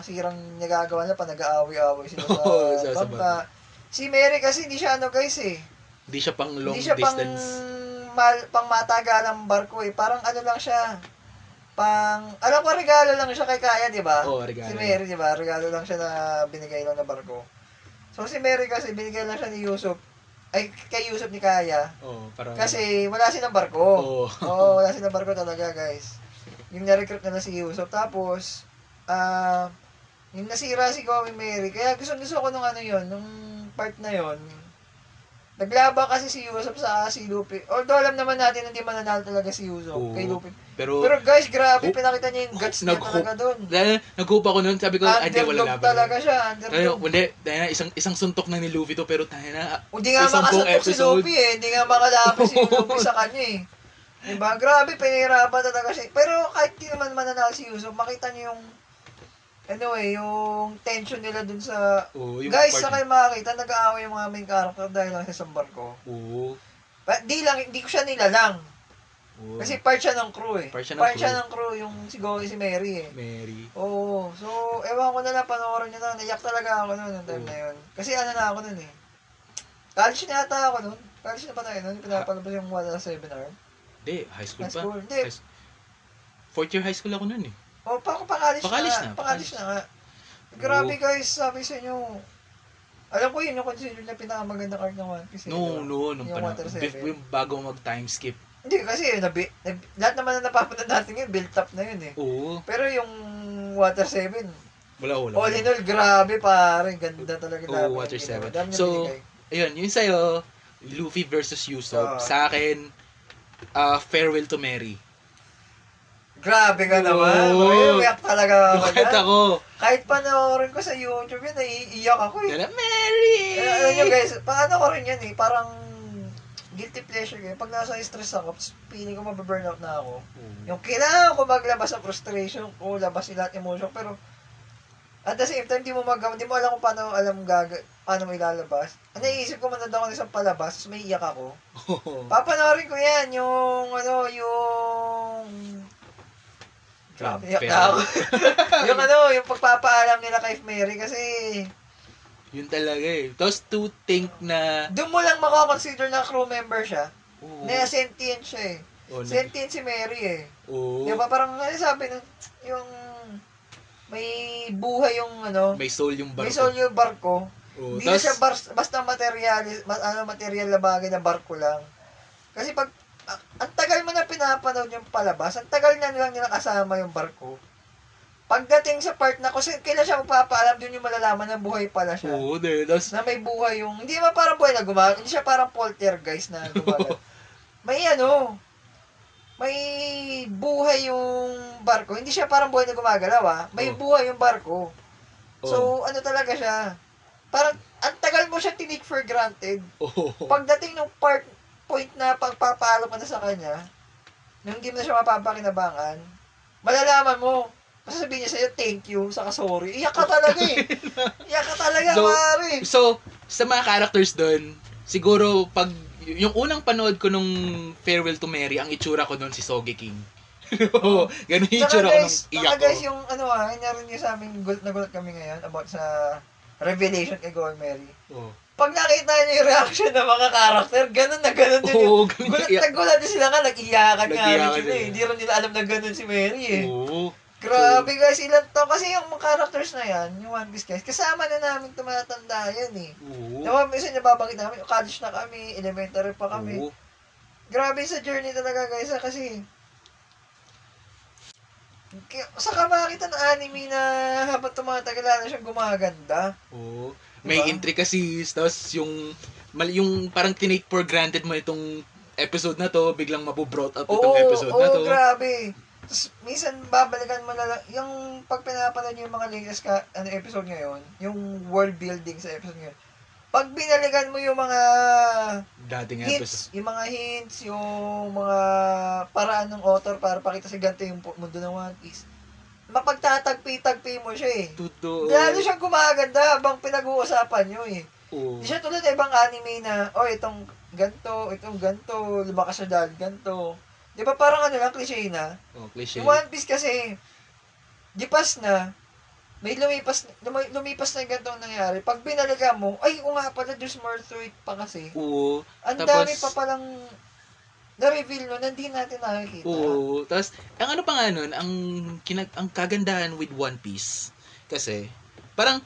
sirang nagagawa nila, pa nag-aaway-aaway sila sa (laughs) Oo, sa- sa bangka. Si Mary kasi hindi siya ano guys eh. Hindi siya pang long hindi siya pang, distance. mal, pang matagalang barko eh. Parang ano lang siya. Pang, alam ko regalo lang siya kay Kaya, di ba? Oo, regalo. Si Mary, di ba? Regalo lang siya na binigay lang na barko. So si Mary kasi binigay lang siya ni Yusuf. Ay, kay Yusuf ni Kaya. Oo, parang... Kasi wala silang barko. Oo. Oo, wala silang barko talaga, guys. Yung na-recruit nila si Yusuf. Tapos, ah, yung nasira si Going Mary. Kaya gusto gusto ko nung ano yon nung part na yon Naglaban kasi si Usopp sa si Luffy. Although alam naman natin hindi mananalo talaga si Usopp Oo. kay Luffy. Pero, Pero guys, grabe, Oh, pinakita niya yung guts niya nag-hope. talaga doon. dahil nag-hope ako nun, sabi ko, ay, di, wala Underdog laban. talaga siya, Tayo, underdog. hindi, dahil na, isang, isang suntok na ni Luffy to, pero tayo na, Hindi nga Isang buong makasatok si episode. Luffy eh. Hindi nga makalapis si (laughs) Luffy sa kanya eh. Diba? Grabe, pinahirapan talaga siya. Pero kahit di naman mananalo si Usopp, makita niyo yung ano eh, yung tension nila dun sa... oh, yung Guys, part- sa kayo makakita, nag-aaway yung mga main character dahil lang sa isang barko. Oo. Ba, di lang, hindi ko siya nilalang. oo. Kasi part siya ng crew eh. Part siya ng crew. ng crew, yung si Goki, si Mary eh. Mary. Oo. So, ewan ko na lang, panoorin nyo na. Naiyak talaga ako noon, ng time Oo. na yun. Kasi ano na ako noon eh. College na yata ako noon. College na pa tayo noon. Pinapalabas yung wala seminar. Hindi, high school High pa. school. Hindi. High Fourth year high school ako nun eh. O, pa, pa college Pa-college na. na, nga. Pa-college na nga. Grabe guys, sabi sa inyo. Alam ko yun yung consider na pinakamagandang art ng One Piece. No, no, nung Yung panahon. Yung bago mag-time skip. Hindi kasi nabi, nab, lahat naman na napapanood natin ngayon, built up na yun eh. Oo. Pero yung Water 7, Wala, wala. all in all, grabe pare. Ganda talaga Oo, Oh, Water yung ginawa. 7. Dami So, binigay. Ayun, yun sa'yo, Luffy versus Usopp. Oo. Sa akin, uh, Farewell to Mary. Grabe ka naman. Oo. Oh. Umiyak talaga ako. (laughs) Dyan. ako? Kahit panoorin ko sa YouTube yun, naiiyak ako eh. Dala, Mary! Eh, alam nyo guys, paano ko rin yan eh, parang guilty pleasure ko. Pag nasa stress ako, feeling ko mababurnout na ako. Oo. Yung kailangan ko maglabas sa frustration ko, labas yung lahat emotion, pero at the same time, di mo magawa, di mo alam kung paano alam gaga, paano mo ilalabas. Ang naiisip ko, manood ako ng isang palabas, tapos may iyak ako. (laughs) Papanoorin ko yan, yung, ano, yung... Grabe. Iyak na ako. (laughs) yung ano, yung pagpapaalam nila kay Mary kasi Yun talaga eh. Tapos to think na... doon mo lang makakonsider na crew member siya. Oo. Na sentient siya eh. Na- Sentient si Mary eh. Oo. Di ba parang ano sabi nun, yung may buhay yung ano, May soul yung barko. may soul yung barko. Oo. Hindi na Tapos, siya bar- basta material, ma- ano, material na bagay na barko lang. Kasi pag, ang tagal mo na pinapanood yung palabas, ang tagal na lang nila kasama yung barko. Pagdating sa part na, kasi kailan siya magpapaalam, dun yung malalaman na buhay pala siya. Oo, de. Tapos, Na may buhay yung, hindi naman parang buhay na gumagalaw, hindi siya parang poltergeist na (laughs) gumagalaw. may ano, may buhay yung barko. Hindi siya parang buhay na gumagalaw ah. May Oh. buhay yung barko. Oo. So, ano talaga siya? Parang, ang tagal mo siya tinik for granted. Oo. Pagdating ng part, point na pagpapalo ka na sa kanya, nung hindi mo na siya mapapakinabangan, malalaman mo, masasabihin niya sa'yo, thank you, saka sorry. Iyak ka talaga eh. (laughs) Iyak ka talaga, So, pare. So, sa mga characters doon, siguro pag yung unang panood ko nung Farewell to Mary, ang itsura ko doon si Sogeking. (laughs) Oo, ganun yung itsura ko nung iyak ko. guys, yung ano ah, inarin niyo sa amin, gulat na gulat kami ngayon about sa revelation kay Gold Mary. Oo. Pag nakita niyo yung reaction ng mga karakter, ganun na ganun din yung Oo, ganun Gulat na gulat din sila nga, nag-iyakan nga rin sila eh. Hindi rin nila alam na ganun si Mary eh. Oo. Grabe guys, ilan to. Kasi yung mga characters na yan, yung One Piece guys, kasama na namin tumatanda yan eh. Oo. Diba, minsan nababanggit namin, college na kami, elementary pa kami. Oo. Grabe sa journey talaga guys ah, kasi saka makita ng anime na habang tumatagal lalo siyang gumaganda. Oo. May Diba? intricacies, tapos yung mal yung parang tinake for granted mo itong episode na to, biglang mapo-brought up Oo, itong episode oo, na to. grabe. Tapos, minsan babalikan mo na lang, yung pag pinapanood yung mga latest ka, ano, episode ngayon, yung world building sa episode ngayon, pag binalikan mo yung mga Dating hints, episode. yung mga hints, yung mga paraan ng author para pakita sa ganito yung mundo ng One Piece, mapagtatagpi-tagpi mo siya eh. Totoo. Lalo siyang gumaganda habang pinag-uusapan nyo eh. Oo. Hindi siya tulad ng ibang anime na, oh, itong ganto, itong ganto, lumakas siya dahil ganto. Di ba parang ano lang, cliche na? Oh, cliche. Yung One Piece kasi, dipas na, may lumipas, lumi- lumipas na yung ganitong nangyari. Pag binalikan mo, ay, o nga pala, there's more to it pa kasi. Oo. Ang dami pa palang na-reveal no, na hindi natin nakikita. Oo. Tapos, ang ano pa nga nun, ang, kinag, ang kagandahan with One Piece, kasi, parang,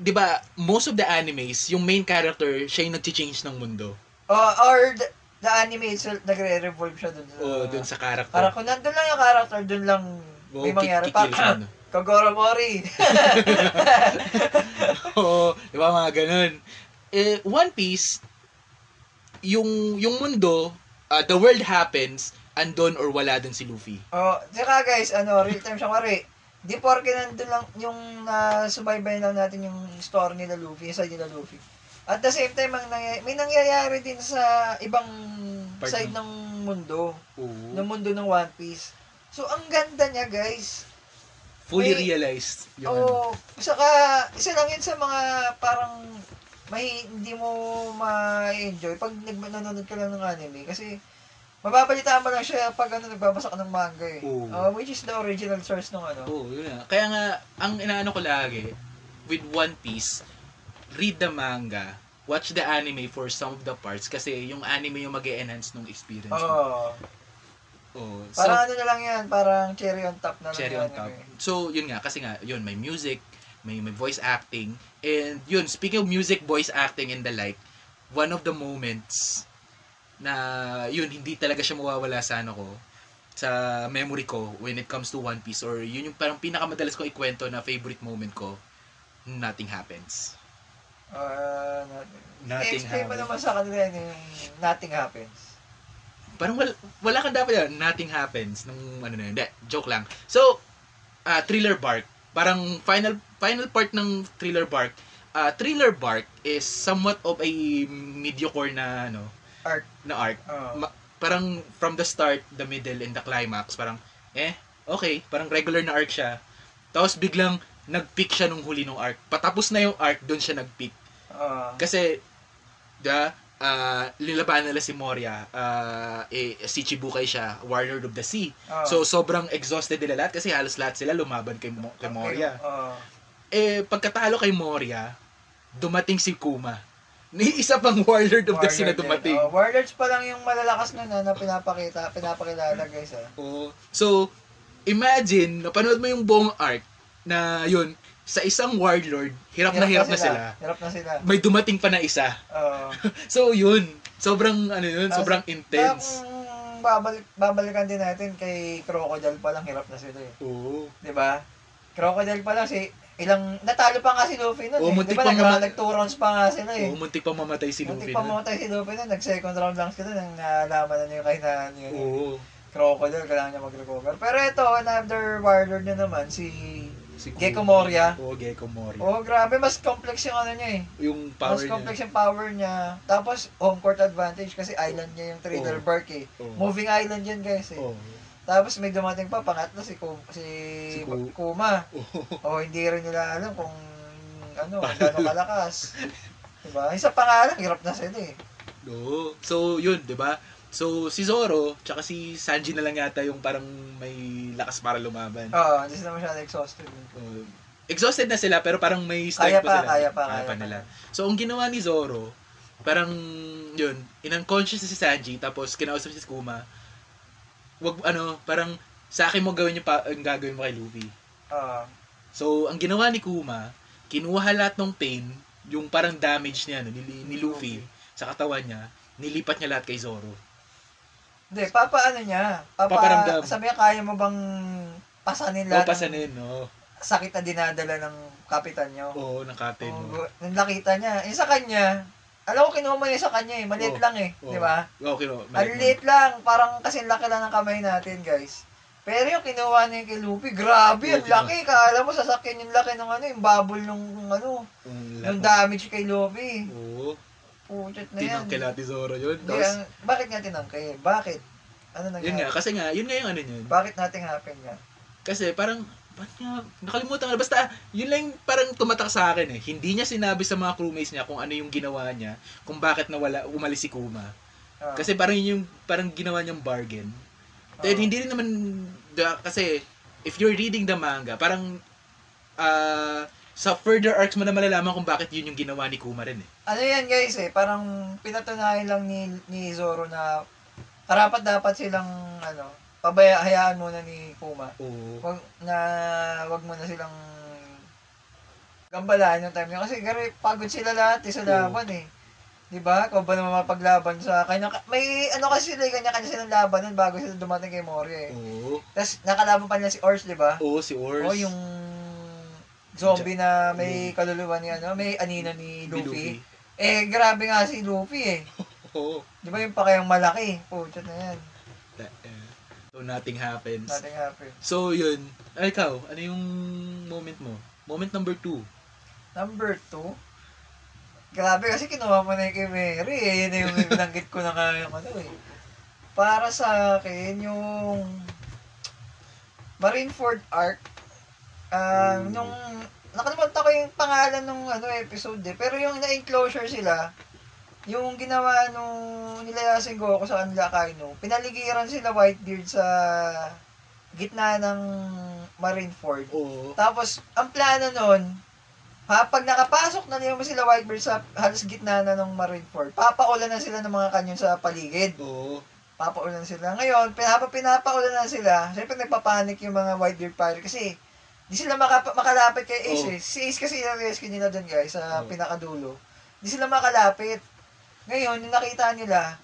di ba, most of the animes, yung main character, siya yung nag-change ng mundo. Uh, or the, the anime itself, nagre-revolve siya dun sa... Oo, dun sa character. Para kung nandun lang yung character, dun lang Oo, may mangyari. kikil siya, Pa, no? (laughs) Kogoro Mori. (laughs) Oo, di ba mga ganun. Eh, One Piece, yung yung mundo, uh, the world happens, andon or wala dun si Luffy. Oh, tsaka guys, ano, real time siya kare. Di porke nandun lang yung na subaybay lang natin yung story nila Luffy, side nila Luffy. At the same time, ang nangyay- may nangyayari din sa ibang Part side ng- mundo, Oo. ng mundo ng One Piece. So, ang ganda niya, guys. Fully may- realized yung ano. Oo. Saka, isa lang yun sa mga parang may hindi mo ma-enjoy pag nanonood ka lang ng anime. Kasi, mababalitaan mo lang siya pag ano, nagbabasa ka ng manga eh. Oo. Uh, which is the original source ng ano. Oo, yun nga. Kaya nga, ang inaano ko lagi, with One Piece, read the manga, watch the anime for some of the parts, kasi yung anime yung mag enhance ng experience mo. Oo. Oo. So, Parang ano na lang yan, parang cherry on top na lang cherry on top. eh. So, yun nga, kasi nga, yun, may music, may, may voice acting, and yun, speaking of music, voice acting, and the like, one of the moments na, yun, hindi talaga siya mawawala sa ano ko, sa memory ko when it comes to One Piece, or yun yung parang pinakamadalas ko ikwento na favorite moment ko, nothing happens. Uh, Nothing explain mo happens. naman sa kanila yun yung nothing happens. Parang wala, wala kang dapat yun, nothing happens, nung ano na yun, Hindi, joke lang. So, ah Thriller Bark, parang final final part ng Thriller Bark, ah Thriller Bark is somewhat of a mediocre na ano, Arc. na arc. Oo. Ma- parang from the start, the middle, and the climax, parang, eh, okay, parang regular na arc siya. Tapos biglang, nag-peak siya nung huli ng arc. Patapos na yung arc, doon siya nag-peak. Oo. Kasi, da, ah lilaban nila si Moria, ah eh, si Chibukay siya, Warlord of the Sea. Oo. So, sobrang exhausted nila lahat kasi halos lahat sila lumaban kay, Mo- kay Moria. Oo. Eh, pagkatalo kay Moria, dumating si Kuma. Ni isa pang Warlord of the Sea na Warlord din. dumating. Oh, Warlords pa lang yung malalakas na na, na pinapakita, pinapakilala guys ah. Oo. So, imagine, napanood mo yung buong arc na yun, sa isang warlord, hirap na hirap na sila. Hirap na sila. May dumating pa na isa. Oo. (laughs) So, yun. Sobrang, ano yun, Tas- sobrang intense. Kung babalik, babalikan din natin kay Crocodile pa lang hirap na sila eh. Oo. 'Di ba? Crocodile pa lang si ilang natalo pa nga si Luffy noon Oo, eh. 'Di muntik ba? pa Nag, nag two rounds pa nga sila eh. Oo, muntik pa mamatay si Muntik Luffy. pa nun. mamatay si Luffy noon. Nag second round lang sila nang naalaman na niya yung kailangan niya. Oo. Crocodile, kailangan niya mag-recover. Pero ito, another warlord na naman, si... Si. Gecko Moria. Oo, Gecko Moria. Oh, grabe, mas complex yung ano niya eh. Yung power mas niya. complex yung power niya. Tapos, home court advantage kasi island niya yung Thriller Oo. Bark eh. Oo. Moving island yan guys eh. Oo. Tapos may dumating pa, pangatlo si, Kum, si, Si Ku- Kuma. (laughs) O hindi rin nila alam kung ano, kung gaano kalakas. diba? Isa pa nga lang, hirap na sila eh. Oo. So, yun, di ba? So, si Zoro, tsaka si Sanji na lang yata yung parang may lakas para lumaban. Oo, hindi sila masyado exhausted. Uh, exhausted na sila pero parang may Kaya strength pa, sila. kaya pa, kaya pa. nila. So, ang ginawa ni Zoro, parang, yun, in-unconscious si Sanji, tapos kinausap si Kuma, wag, ano, parang, sa akin mo gawin yung, pa, yung gagawin mo kay Luffy. Oo. So, ang ginawa ni Kuma, kinuha lahat ng pain, yung parang damage niya, no, ni, ni Luffy, sa katawan niya, nilipat niya lahat kay Zoro. Hindi, papaano niya? Papa, Paparamdam. sabi niya, kaya mo bang pasanin lahat ng pasanin, no? sakit na dinadala ng kapitan niyo? Oo, ng captain, no? Oo, nung nakita niya, yung sa kanya, alam ko kinuha mo niya sa kanya eh, maliit Oo. lang eh, Oo. di ba? Okay, no? Ang liit lang, parang kasi laki lang ng kamay natin, guys. Pero yung kinuha niya kay Luffy, grabe, ang Oo, laki. Kala mo sasakyan yung laki ng ano, yung bubble nung ano, yung damage kay Luffy. Oo. Puchat na yan. Tinangke lahat ni Zoro yun. Tapos, ang- bakit nga tinangke? Bakit? Ano nangyari? yun nga, kasi nga, yun nga yung ano yun. Bakit nating happen nga? Kasi parang, ba't nga, nakalimutan ko na. Basta, yun lang parang tumatak sa akin eh. Hindi niya sinabi sa mga crewmates niya kung ano yung ginawa niya, kung bakit nawala, umalis si Kuma. Ah, Kasi parang yun yung, parang ginawa niyang bargain. Then, ah. hindi rin naman, da, kasi, if you're reading the manga, parang, ah, sa further arcs mo na malalaman kung bakit yun yung ginawa ni Kuma rin eh. ano yan guys eh, parang pinatunayan lang ni, ni Zoro na karapat dapat silang ano, pabaya, hayaan muna ni Kuma. Oo. Wag na wag mo na silang gambalaan yung time niya kasi gari pagod sila lahat eh, sa Oo. laban eh. 'Di ba? Kung ba naman mapaglaban sa kanya may ano kasi sila eh, kanya-kanya silang laban nun bago sila dumating kay Mori eh. Oo. Tapos nakalaban pa nila si Ors, 'di ba? Oo, si Ors. O yung zombie na may kaluluwa ni ano, may anino ni Ni Luffy. Eh, grabe nga si Luffy eh. (laughs) Oo. Di ba yung pakayang malaki? Oh, dyan na yan. Eh, So, nothing happens. Nothing happened. So, yun. Ay, ikaw, ano yung moment mo? Moment number two. Number two, grabe kasi kinuha mo na yung kay Mary eh. Yun yung (laughs) binanggit ko na nga yung ano eh. Para sa akin, yung Marineford Arc, Mm. nung, nakalimutan ko yung pangalan ng ano, episode eh. Pero yung na-enclosure sila, yung ginawa nung nilayasin ko ako sa kanila Kaino, pinaligiran sila Whitebeard sa gitna ng Marineford. Oo. Tapos, ang plano nun, ha, pag nakapasok na naman sila Whitebeard sa halos gitna na ng Marineford, papaulan na sila ng mga kanyon sa paligid. Oo. Papaulan sila. Ngayon, pin- habang pinapaulan na sila, syempre nagpapanik yung mga Whitebeard pirate kasi di sila makapa- makalapit kay Ace Oh. eh. Si Ace kasi yung rescue nila dun guys sa Oh. pinakadulo. Di sila makalapit. Ngayon, yung nakita nila,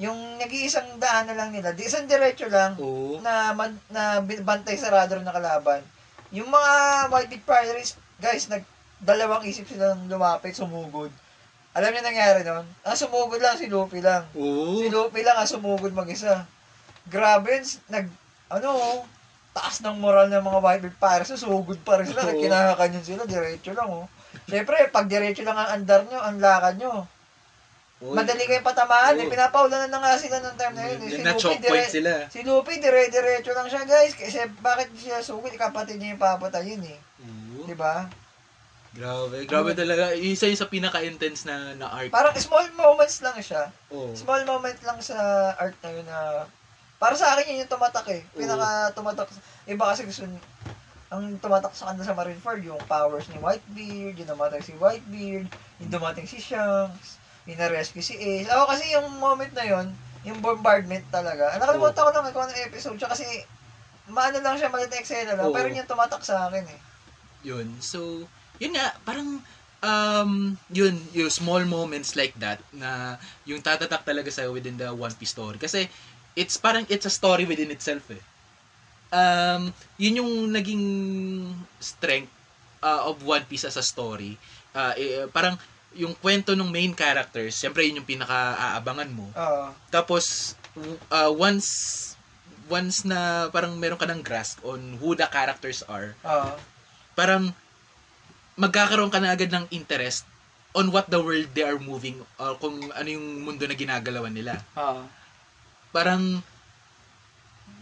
yung nag-iisang daan na lang nila, di isang diretso lang, Oo. na man, na bantay sarado rin na kalaban. Yung mga White Big Pirates, guys, nag dalawang isip silang lumapit, sumugod. Alam niyo nangyari nun? Ang sumugod lang si Luffy lang. Oo. Si Luffy lang ang sumugod mag-isa. Grabe, nag, ano, taas ng moral ng mga White Big Pirates, sumugod pa rin sila, Oo. kinakanyon sila, diretso lang, oh. Siyempre, pag diretso lang ang andar nyo, ang lakad nyo, Oo. madali kayong patamaan, eh, Oo. pinapaulanan na nga sila ng time na yun. eh. Si Na Luffy, dire- sila. Si Luffy, dire-diretso lang siya, guys. Kasi bakit siya sugod? Kapatid niya yung papatayin eh. Oo. Di ba? Grabe. Grabe talaga. Isa yung sa pinaka-intense na, na arc. Parang small moments lang siya. Oo. Small moment lang sa art na yun na... Para sa akin yun yung tumatak eh. Pinaka tumatak. Iba kasi gusto ang tumatak sa kanila sa Marineford, yung powers ni Whitebeard, yung namatay si Whitebeard, yung dumating si Shanks, yung na-rescue si Ace. Ako kasi yung moment na yun, yung bombardment talaga. Nakalimutan ko lang kung anong episode siya kasi maano lang siya, maliit na eksena lang, Oo. pero yun yung tumatak sa akin eh. Yun. So, yun nga, parang, um, yun, yung small moments like that, na yung tatatak talaga sa within the One Piece story. Kasi, it's parang, it's a story within itself eh. Um, yun yung naging strength uh, of One Piece as a story. Uh, eh, parang, yung kwento ng main characters, syempre yun yung pinaka-aabangan mo. Oo. Tapos, uh, once, once na parang meron ka ng grasp on who the characters are, Oo. parang magkakaroon ka na agad ng interest on what the world they are moving or kung ano yung mundo na ginagalawan nila. Oo. Parang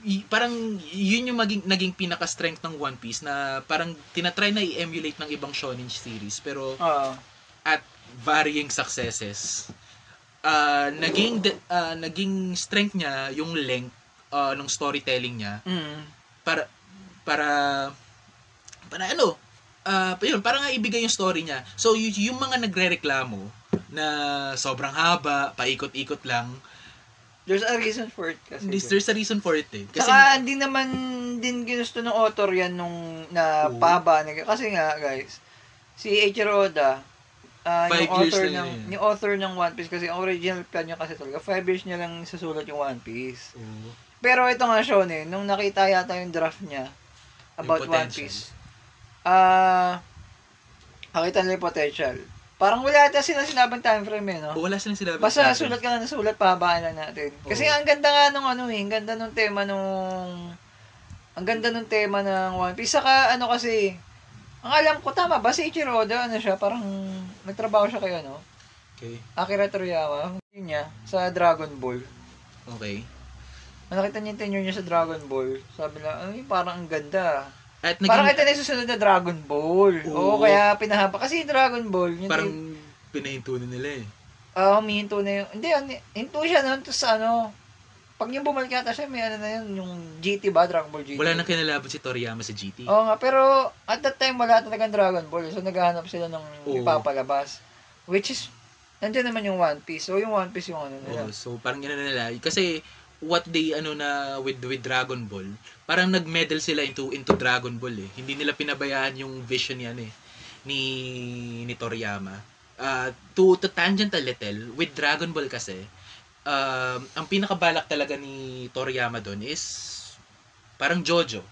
y- parang yun yung maging, naging pinaka-strength ng One Piece na parang tinatry na i-emulate ng ibang shonen series pero Oo. at varying successes uh, naging ah, naging strength niya yung length uh, ng storytelling niya. Mm. para para para ano ah yun para nga ibigay yung story niya. So y- yung mga nagrereklamo na sobrang haba paikot-ikot lang There's a reason for it kasi. this, there's a reason for it eh. Kasi Saka hindi naman din ginusto ng author yan nung na na kasi nga guys si Eiichiro Oda ah, Five yung years author lang ng yun eh. yung author ng One Piece kasi ang original plan niya kasi talaga 5 years niya lang susulat yung One Piece. Oo. Pero ito nga shonen nung nakita yata yung draft niya about Yung One potential. Piece. Ah nakita nila yung potential. Parang wala ata sila sinabing time frame eh, no? O, wala silang sinabi Basta sa akin. sulat ka lang ng sulat, pahabaan lang natin. Kasi Oo. ang ganda nga nung ano eh, ang ganda nung tema nung... Ang ganda nung tema ng One Piece. Saka ano kasi, ang alam ko, tama ba si Ichiro Oda, ano siya, parang nagtrabaho siya kay ano, okay Akira Toriyama, yun niya, sa Dragon Ball. okay Nakita niya yung tenure niya sa Dragon Ball. Sabi lang, ay, parang ang ganda. at naging Parang ito na yung susunod na Dragon Ball. Oo, Oo. kaya pinahaba. Kasi yung Dragon Ball, yun parang yung, pinahinto na nila eh ah, humihinto na yung, hindi, hinto siya nun, tapos ano, pag yung bumalik yata siya, may ano na yun, yung GT ba, Dragon Ball GT? wala nang kinalaban si Toriyama sa GT Oo nga, pero at that time wala talagang Dragon Ball. So naghahanap sila ng Oo. ipapalabas. Which is, nandiyan naman yung One Piece. So yung One Piece yung ano nila. Oh, so parang gano'n na nila. Kasi what they ano na with with Dragon Ball, parang nag-medal sila into into Dragon Ball eh. Hindi nila pinabayaan yung vision yan eh ni ni Toriyama. Uh, to to tangent a little with Dragon Ball kasi um, ang pinakabalak talaga ni Toriyama doon is parang Jojo.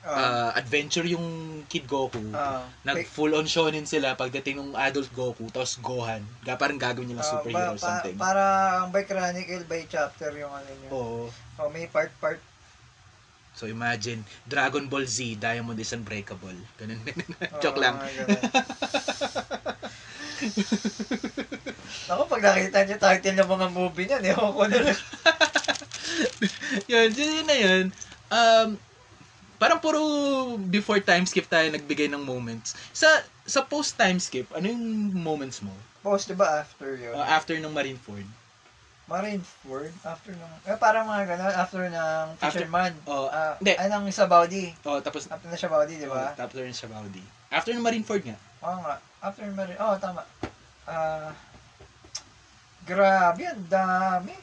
Ah, ah, adventure yung Kid Goku. ah, Nag full on shonen sila pagdating ng adult Goku, tapos Gohan. Ga parang gagawin nilang ah, superhero or ba- pa- something. para ang by chronicle by chapter yung ano niya. Oo. Oh, may part-part. So imagine, Dragon Ball Z, Diamond is Unbreakable. Ganun. (laughs) Joke lang. (laughs) Ako, pag nakita niyo title ng mga movie niyan, ewan ko na lang. (laughs) yun, yun, na yun. Um, parang puro before time skip tayo nagbigay ng moments. Sa sa post time skip, ano yung moments mo? Post, di ba, after yun? Uh, after ng Marineford? Marineford, after nung, eh, parang mga ganun, after ng After- Fisherman. Oh, Ah, hindi. ay, nang sa Baudi. oh, tapos After na siya Baudi, di ba? Oh, after ng Shabaudi. After ng Marineford nga. Oo nga. After Marin, oh, tama. Ah, grabe, ang dami.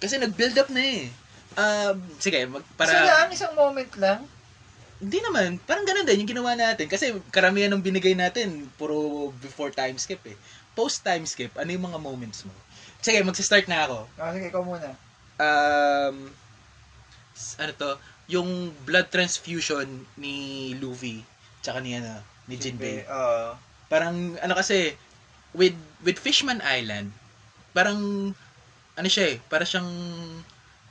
Kasi nag-build up na eh. Um, sige, mag, Para... Isa lang, isang moment lang. Hindi naman. Parang ganun din yung ginawa natin. Kasi karamihan ng binigay natin, puro before time skip eh. Post time skip, ano yung mga moments mo? Sige, magsa-start na ako. Oh, sige, ikaw muna. Um, ano to? Yung blood transfusion ni Luffy, tsaka ni, ano, ni Jinbei. Oo. Parang, ano kasi, with, with Fishman Island, parang, ano siya eh, para siyang,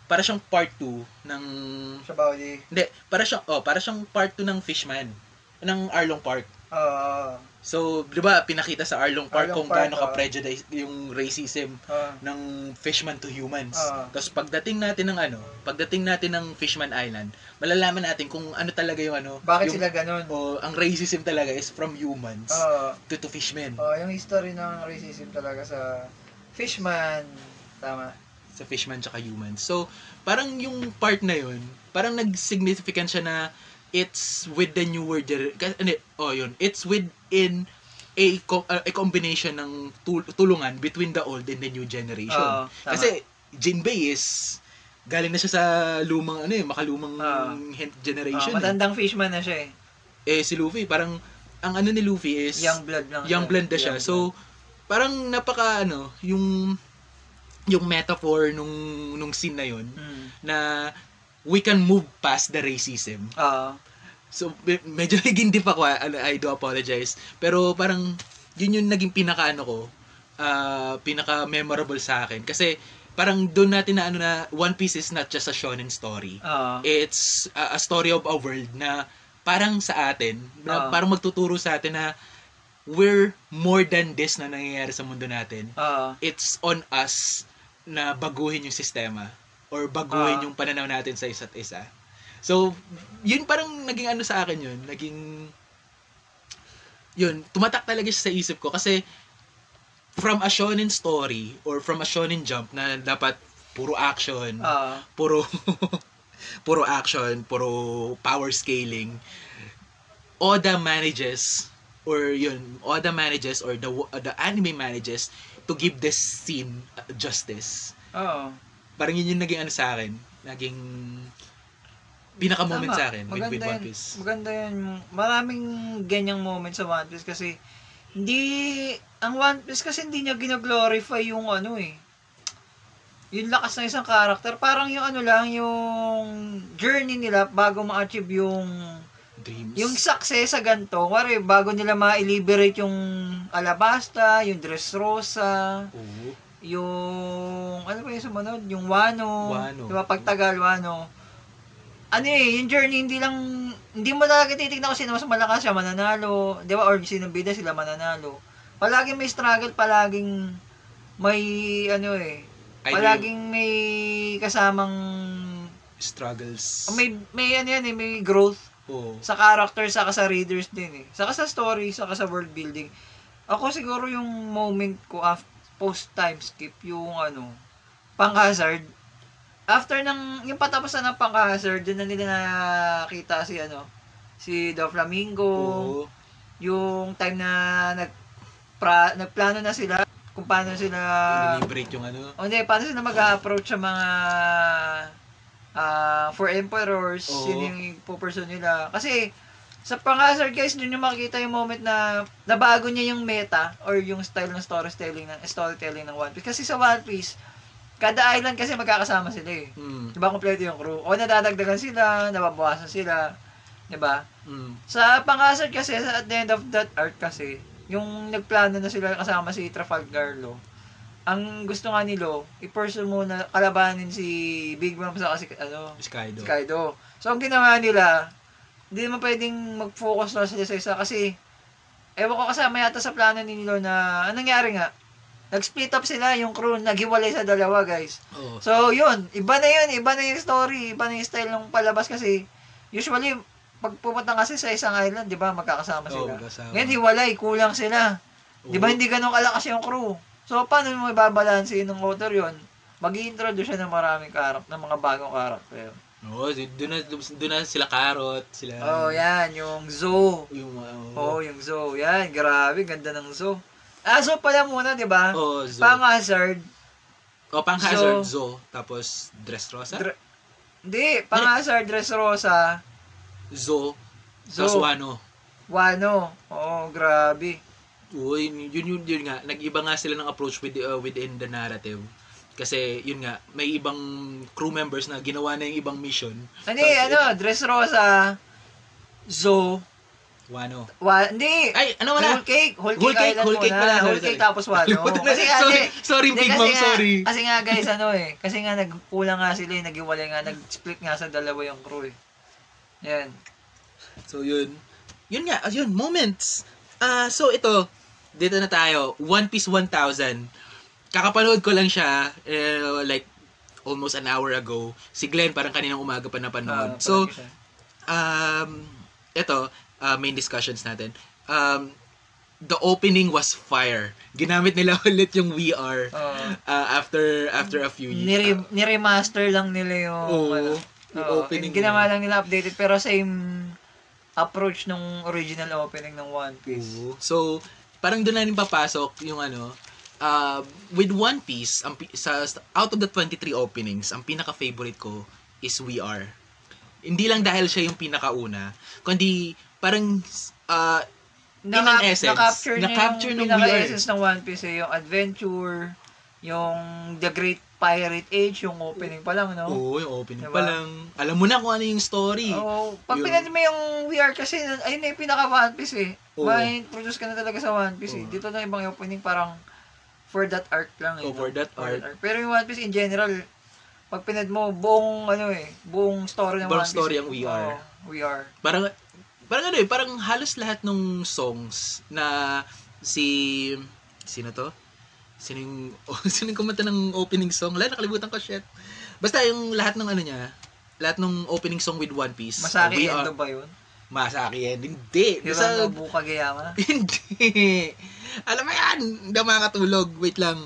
para siyang part 2 ng sa Baudi. hindi, para siyang, oh, para siyang part 2 ng Fishman. Ng Arlong Park. Oo. So, di ba, pinakita sa Arlong Park Arlong kung Park, gaano oh. ka-prejudice yung racism Oo. ng Fishman to humans. Ah. Tapos pagdating natin ng ano, pagdating natin ng Fishman Island, malalaman natin kung ano talaga yung ano, Bakit yung, sila ganun? oh, ang racism talaga is from humans Oo. to, to fishmen. Oh, yung history ng racism talaga sa Fishman. Tama. Sa fishman tsaka humans. So, parang yung part na yun, parang nag-significant siya na it's with the newer hindi, oh yun, it's within a, co- uh, a combination ng tul- tulungan between the old and the new generation. Oo, tama. Kasi Jinbei is galing na siya sa lumang ano eh, makalumang Oh, generation. eh. matandang Fishman na siya eh. eh si Luffy, parang ang ano ni Luffy is Young blood lang young blend na siya. Young So, parang napaka ano, yung yung metaphor nung nung scene na yun. Mm. na we can move past the racism. Oo. So, me- medyo (laughs) naging deep ako, I do apologize. Pero parang yun yung naging pinaka ano ko, ah, pinaka memorable sa akin kasi parang doon natin na ano na One Piece is not just a shonen story. Oo. It's a, a story of a world na parang sa atin, na parang magtuturo sa atin na we're more than this na nangyayari sa mundo natin. Oo. It's on us na baguhin yung sistema or baguhin Ah. yung pananaw natin sa isa't isa. So, yun parang naging ano sa akin yun, naging yun, tumatak talaga siya sa isip ko kasi from a shonen story or from a shonen jump na dapat puro action, Oo. puro (laughs) puro action, puro power scaling. Oda manages or yun, Oda manages or the the anime manages to give this scene uh, justice. Oo. Parang yun yung naging ano sa akin, naging pinaka moment Tama. sa akin with, with Maganda One yun. Piece. Maganda yun. Maraming ganyang moment sa One Piece kasi hindi ang One Piece kasi hindi niya gina-glorify yung ano eh. Yung lakas ng isang character, parang yung ano lang, yung journey nila bago ma-achieve yung Dreams. yung success sa ganito. Wari, bago nila ma-liberate yung Alabasta, yung Dressrosa, Oo. yung ano ba yung sumunod? Yung Wano. Wano. Di ba? Pagtagal, Wano. Ano eh, yung journey, hindi lang, hindi mo talaga titignan kung sino mas malakas siya, mananalo. Di ba? Or sino bida sila mananalo. Palaging may struggle, palaging may, ano eh, Either palaging may kasamang, struggles. may, may ano yan eh, may growth Oo. sa character, saka sa readers din eh. Saka sa story, saka sa world building. Ako siguro yung moment ko after post time skip yung ano, pang hazard. After ng yung patapos na ng pang hazard, doon na nila nakita si ano, si Do Flamingo, Oo. yung time na nag pra, nagplano na sila kung paano sila Liberate yung ano. o hindi, paano sila mag-approach sa mga ah for emperors, Oo. yun yung pupursue nila. Kasi, sa pang-hazard guys, dun yung makikita yung moment na nabago niya yung meta or yung style ng storytelling ng storytelling ng One Piece. Kasi sa One Piece, kada island kasi magkakasama sila eh. Hmm. Diba kompleto yung crew? O nadadagdagan sila, nababawasan sila. 'Di ba? Mm. Sa pang-hazard kasi, sa at the end of that arc kasi, yung nagplano na sila kasama si Trafalgar Law, ang gusto nga nilo, i-pursue muna, kalabanin si Big Mom sa kasi, ano, Skydo. si Kaido. So, ang ginawa nila, hindi naman pwedeng mag-focus na sila sa isa kasi, ewan ko kasama yata sa plano ni Nilo na, anong nangyari nga? Nag-split up sila, yung crew, naghiwalay sa dalawa, guys. Oo. So, yun. Iba na yun. Iba na yung story. Iba na yung style ng palabas kasi, usually, pag pumunta kasi sa isang island, di ba, magkakasama Oo, sila. kasama. Ngayon, hiwalay. Kulang sila. Di ba, Oo. hindi ganun kalakas yung crew. So, paano mo ibabalanse ng author yun? mag introduce siya ng maraming karak, ng mga bagong karakter. Oo, doon na, doon na sila Carrot, sila... Oh, yan. Yung Zoe. Yung, uh, Oh, yung Zoe. Yan. Grabe. Ganda ng Zoe. Ah, Zoe pala muna, di ba? Oh, Zo. Pang-hazard. oh, pang hazard, Zo. Tapos, Dress Rosa? Dr- Hindi. Pang-hazard, Dress Rosa. Zo. Zo. Tapos Wano. Wano. Oo, grabe. Uy, yun, yun, yun nga. Nag-iba nga sila ng approach with, uh, within the narrative. Kasi, yun nga, may ibang crew members na ginawa na yung ibang mission. Hindi, ano, Dress Rosa, Zo, Wano. wa, hindi, Ay, ano wala? Whole cake, whole cake, Whole cake, island whole cake muna. pala. Whole Sorry, cake sorry. tapos wano. (laughs) Kasi nga, sorry, sorry, Big Mom, nga- sorry. Kasi nga guys, ano eh, kasi nga nagkulang nga sila eh, naghiwalay nga, nag-split nga sa dalawa yung crew eh. Yan. So, yun. Yun nga, yun, moments. Ah, so ito, dito na tayo. One Piece 1000. Kakapanood ko lang siya, eh, like, almost an hour ago. Si Glenn, parang kaninang umaga pa napanood. Ah, so, um, ito, uh, main discussions natin. Um, the opening was fire. Ginamit nila (laughs) ulit yung VR Oo. uh, after after a few years. Nire- niremaster lang nila yung, Oo, ano, yung opening Ginawa lang nila updated, pero same approach nung original opening ng One Piece. Oo. So, parang doon na rin papasok yung ano, uh, with One Piece, ang, sa, out of the 23 openings, ang pinaka-favorite ko is We Are. Hindi lang dahil siya yung pinakauna, kundi parang uh, in an essence, na-capture na-capture yung ng VR. pinaka-essence ng One Piece eh, yung adventure, yung The Great Pirate Age, yung opening pa lang, no? Oo, yung opening Diba? pa lang. Alam mo na kung ano yung story. Oo. Pag pinag mo yung VR kasi, ayun na yung pinaka One Piece eh. Oo. Ma-introduce ka na talaga sa One Piece eh. Oo. Dito na ibang opening parang for that arc lang eh. Oh, no? for that arc. Pero yung One Piece in general, pag pinad mo, buong ano eh, buong story ng Buong One Piece. story eh. ang VR. Oo, VR. Parang, parang ano eh, parang halos lahat ng songs na si, sino to? Sino yung, oh, (laughs) sino yung kumanta ng opening song? Wala, nakalimutan ko, shit. Basta yung lahat ng ano niya, lahat ng opening song with One Piece. Masaki Are- Endo ba yun? Masaki yan. Hindi. Basta, Hironobu Kageyama? hindi. Alam mo yan, hindi makakatulog. Wait lang.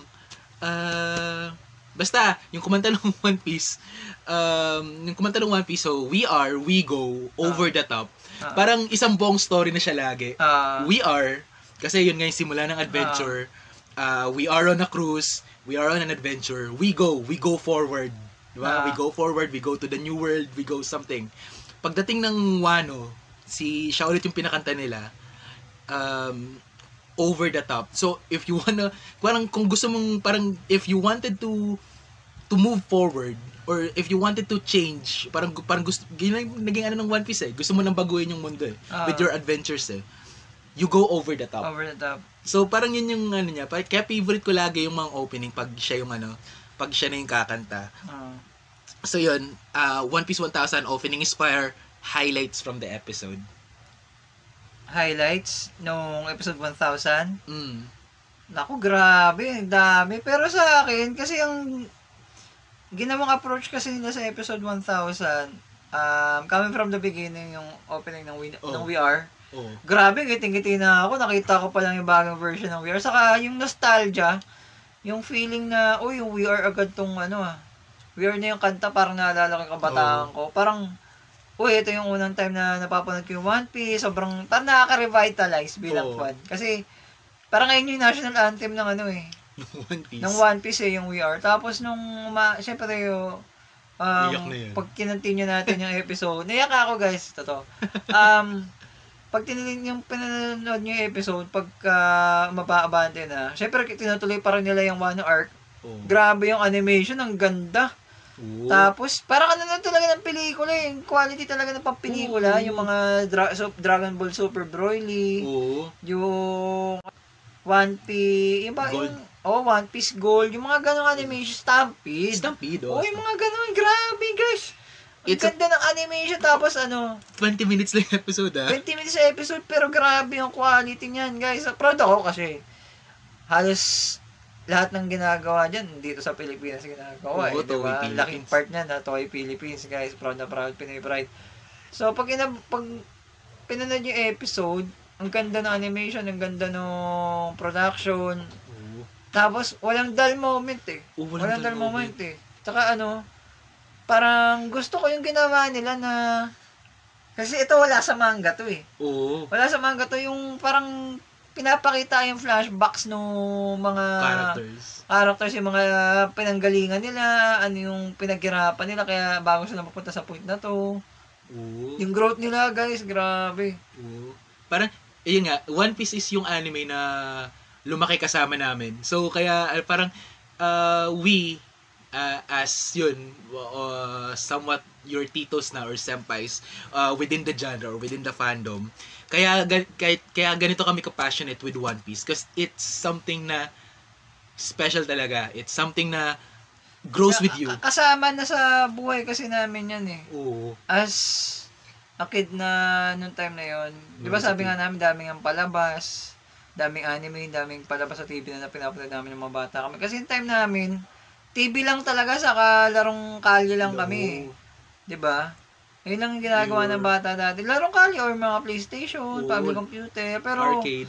Ah, basta, yung kumanta ng (laughs) One Piece, um, yung kumanta ng One Piece, so, we are, we go, over the top. Ah. Parang isang buong story na siya lagi. Ah, we are, kasi yun nga yung simula ng adventure. Uh, we are on a cruise, we are on an adventure, we go, we go forward. Diba? Ah. We go forward, we go to the new world, we go something. Pagdating ng Wano, si siya ulit yung pinakanta nila, um, over the top. So, if you wanna, parang kung gusto mong, parang, if you wanted to, to move forward, or if you wanted to change, parang, parang gusto, naging ano ng One Piece eh. Gusto mo nang baguhin yung mundo eh. Ah. with your adventures eh. You go over the top. over the top. So, parang yun yung ano niya. Parang, kaya favorite ko lagi yung mga opening pag siya yung ano, pag siya na yung kakanta. Ah. So, yun. Uh, One Piece 1000 opening inspire highlights from the episode. highlights nung episode 1000. Mm. Naku, grabe, ang dami. Pero sa akin, kasi yung ginawang approach kasi nila sa episode 1000, um, coming from the beginning, yung opening ng, we, Oh. ng VR, Oh. grabe, ngiting-ngiti na ako. Nakita ko pa lang yung bagong version ng VR. Saka yung nostalgia, yung feeling na, uy, yung VR agad tong ano ah. VR na yung kanta, parang naalala ko yung kabataan ko. Parang, uy, ito yung unang time na napapanood ko yung One Piece. Sobrang, parang nakaka-revitalize bilang Oo. fan. Kasi, parang ngayon yung national anthem ng ano eh. (laughs) One Piece. Ng One Piece eh, yung VR. Tapos nung, ma, syempre yung, um, Iyak na yun. pag kinontinue natin yung episode, naiyak ako guys, totoo. Um, (laughs) pag tinilin yung pinanood nyo yung episode, pagka mapa-abante na, syempre tinutuloy pa rin nila yung Wano arc, Oh. grabe yung animation, ang ganda. Oo. Tapos, parang ano na talaga ng pelikula eh. Yung quality talaga ng pampelikula. Oo. Yung mga dra- so- Dragon Ball Super Broly. Oo. Yung One Piece. Yung ba, Gold. yung, oh, One Piece Gold. Yung mga ganong animation. Stampede. Stampede, Oh, oh. yung mga ganon. Grabe, guys. Ang It's ganda ng animation. Tapos ano, 20 minutes lang episode, ah. 20 minutes sa episode. Pero grabe yung quality niyan, guys. Proud ako kasi halos lahat ng ginagawa dyan dito sa Pilipinas ginagawa Oo, eh, di ba? Toei Philippines. Laking part niyan na Toy Philippines, guys. Proud na proud, Pinoy Pride. So, pag, ina, pag pinanood yung episode, ang ganda ng animation, ang ganda ng production. Oo. Tapos, walang dull moment eh. Oo, Walang, dull moment. eh. Tsaka ano, parang gusto ko yung ginawa nila na kasi ito wala sa manga to eh. Oo. Wala sa manga to yung parang pinapakita yung flashbacks ng mga Characters. characters, yung mga pinanggalingan nila, ano yung pinaghirapan nila kaya bago sila mapunta sa point na to. Oo. Yung growth nila, guys, grabe. Oo. Parang, ayun nga, One Piece is yung anime na lumaki kasama namin. So, kaya uh, parang uh, we, uh, as yun, uh, somewhat your titos na or senpais uh, within the genre or within the fandom, kaya, kaya, kaya ganito kami ka-passionate with One Piece because it's something na special talaga. It's something na grows with you. Ka- Kasama na sa buhay kasi namin yan eh. Oo. as a kid na nung time na yon, di ba sa sabi nga namin daming ang palabas, daming anime, daming palabas sa TV na pinapanood namin ng mga bata kami. Kasi yung time namin, TV lang talaga sa larong kalye lang kami. Oo. Di ba? Yun lang yung ginagawa Your- ng bata dati. Larong kalye or mga PlayStation, Oo. family computer. Pero Arcade.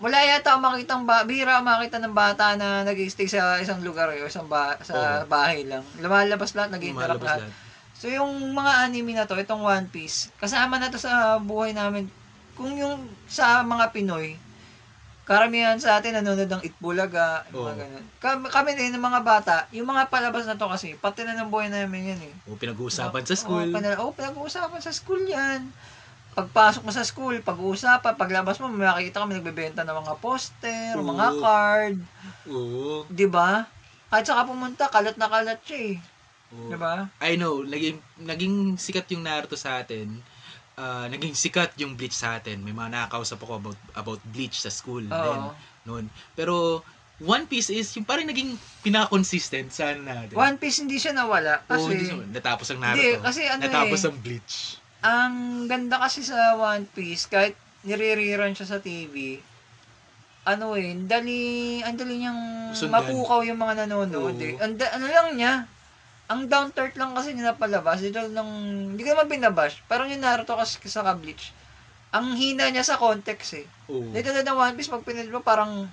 wala yata makitang ba, bihira ako makita ng bata na nag-stay sa isang lugar o isang ba, sa Oo. bahay lang. Lumalabas lahat, nag-interact lahat. So yung mga anime na to, itong One Piece, kasama na to sa buhay namin. Kung yung sa mga Pinoy, karamihan sa atin nanonood ng Itbulaga, yung mga Oo. ganun. Kami, kami din, ng mga bata, yung mga palabas na to kasi, pati na ng buhay namin yan eh. O pinag-uusapan sa school. Oo, pinag- oo, pinag-uusapan sa school yan. Pagpasok mo sa school, pag-uusapan, paglabas mo, makikita kami nagbebenta ng mga poster, Oo. mga card, Oo. di ba? Kahit saka pumunta, kalat na kalat siya eh. Oo. Di ba? I know, naging, naging sikat yung Naruto sa atin. Ah, naging sikat yung Bleach sa atin. May mga nakakausap ako about, about Bleach sa school din Oo. noon. Pero One Piece is yung parang naging pinaka-consistent sa natin. One Piece hindi siya nawala Oo, kasi hindi siya- natapos ang Naruto. Hindi, kasi ano natapos eh. ang Bleach. ang ganda kasi sa One Piece kahit nire-rerun siya sa TV ano eh, dali, ang dali niyang Sundan. mapukaw yung mga nanonood Oo. eh. Ang, ano lang niya, ang down earth lang kasi niya napalabas. Dito lang, hindi ko naman binabash. Parang yung Naruto kasi sa Bleach. Ang hina niya sa context eh. Oo. Dito na One Piece, pag pinili mo, parang,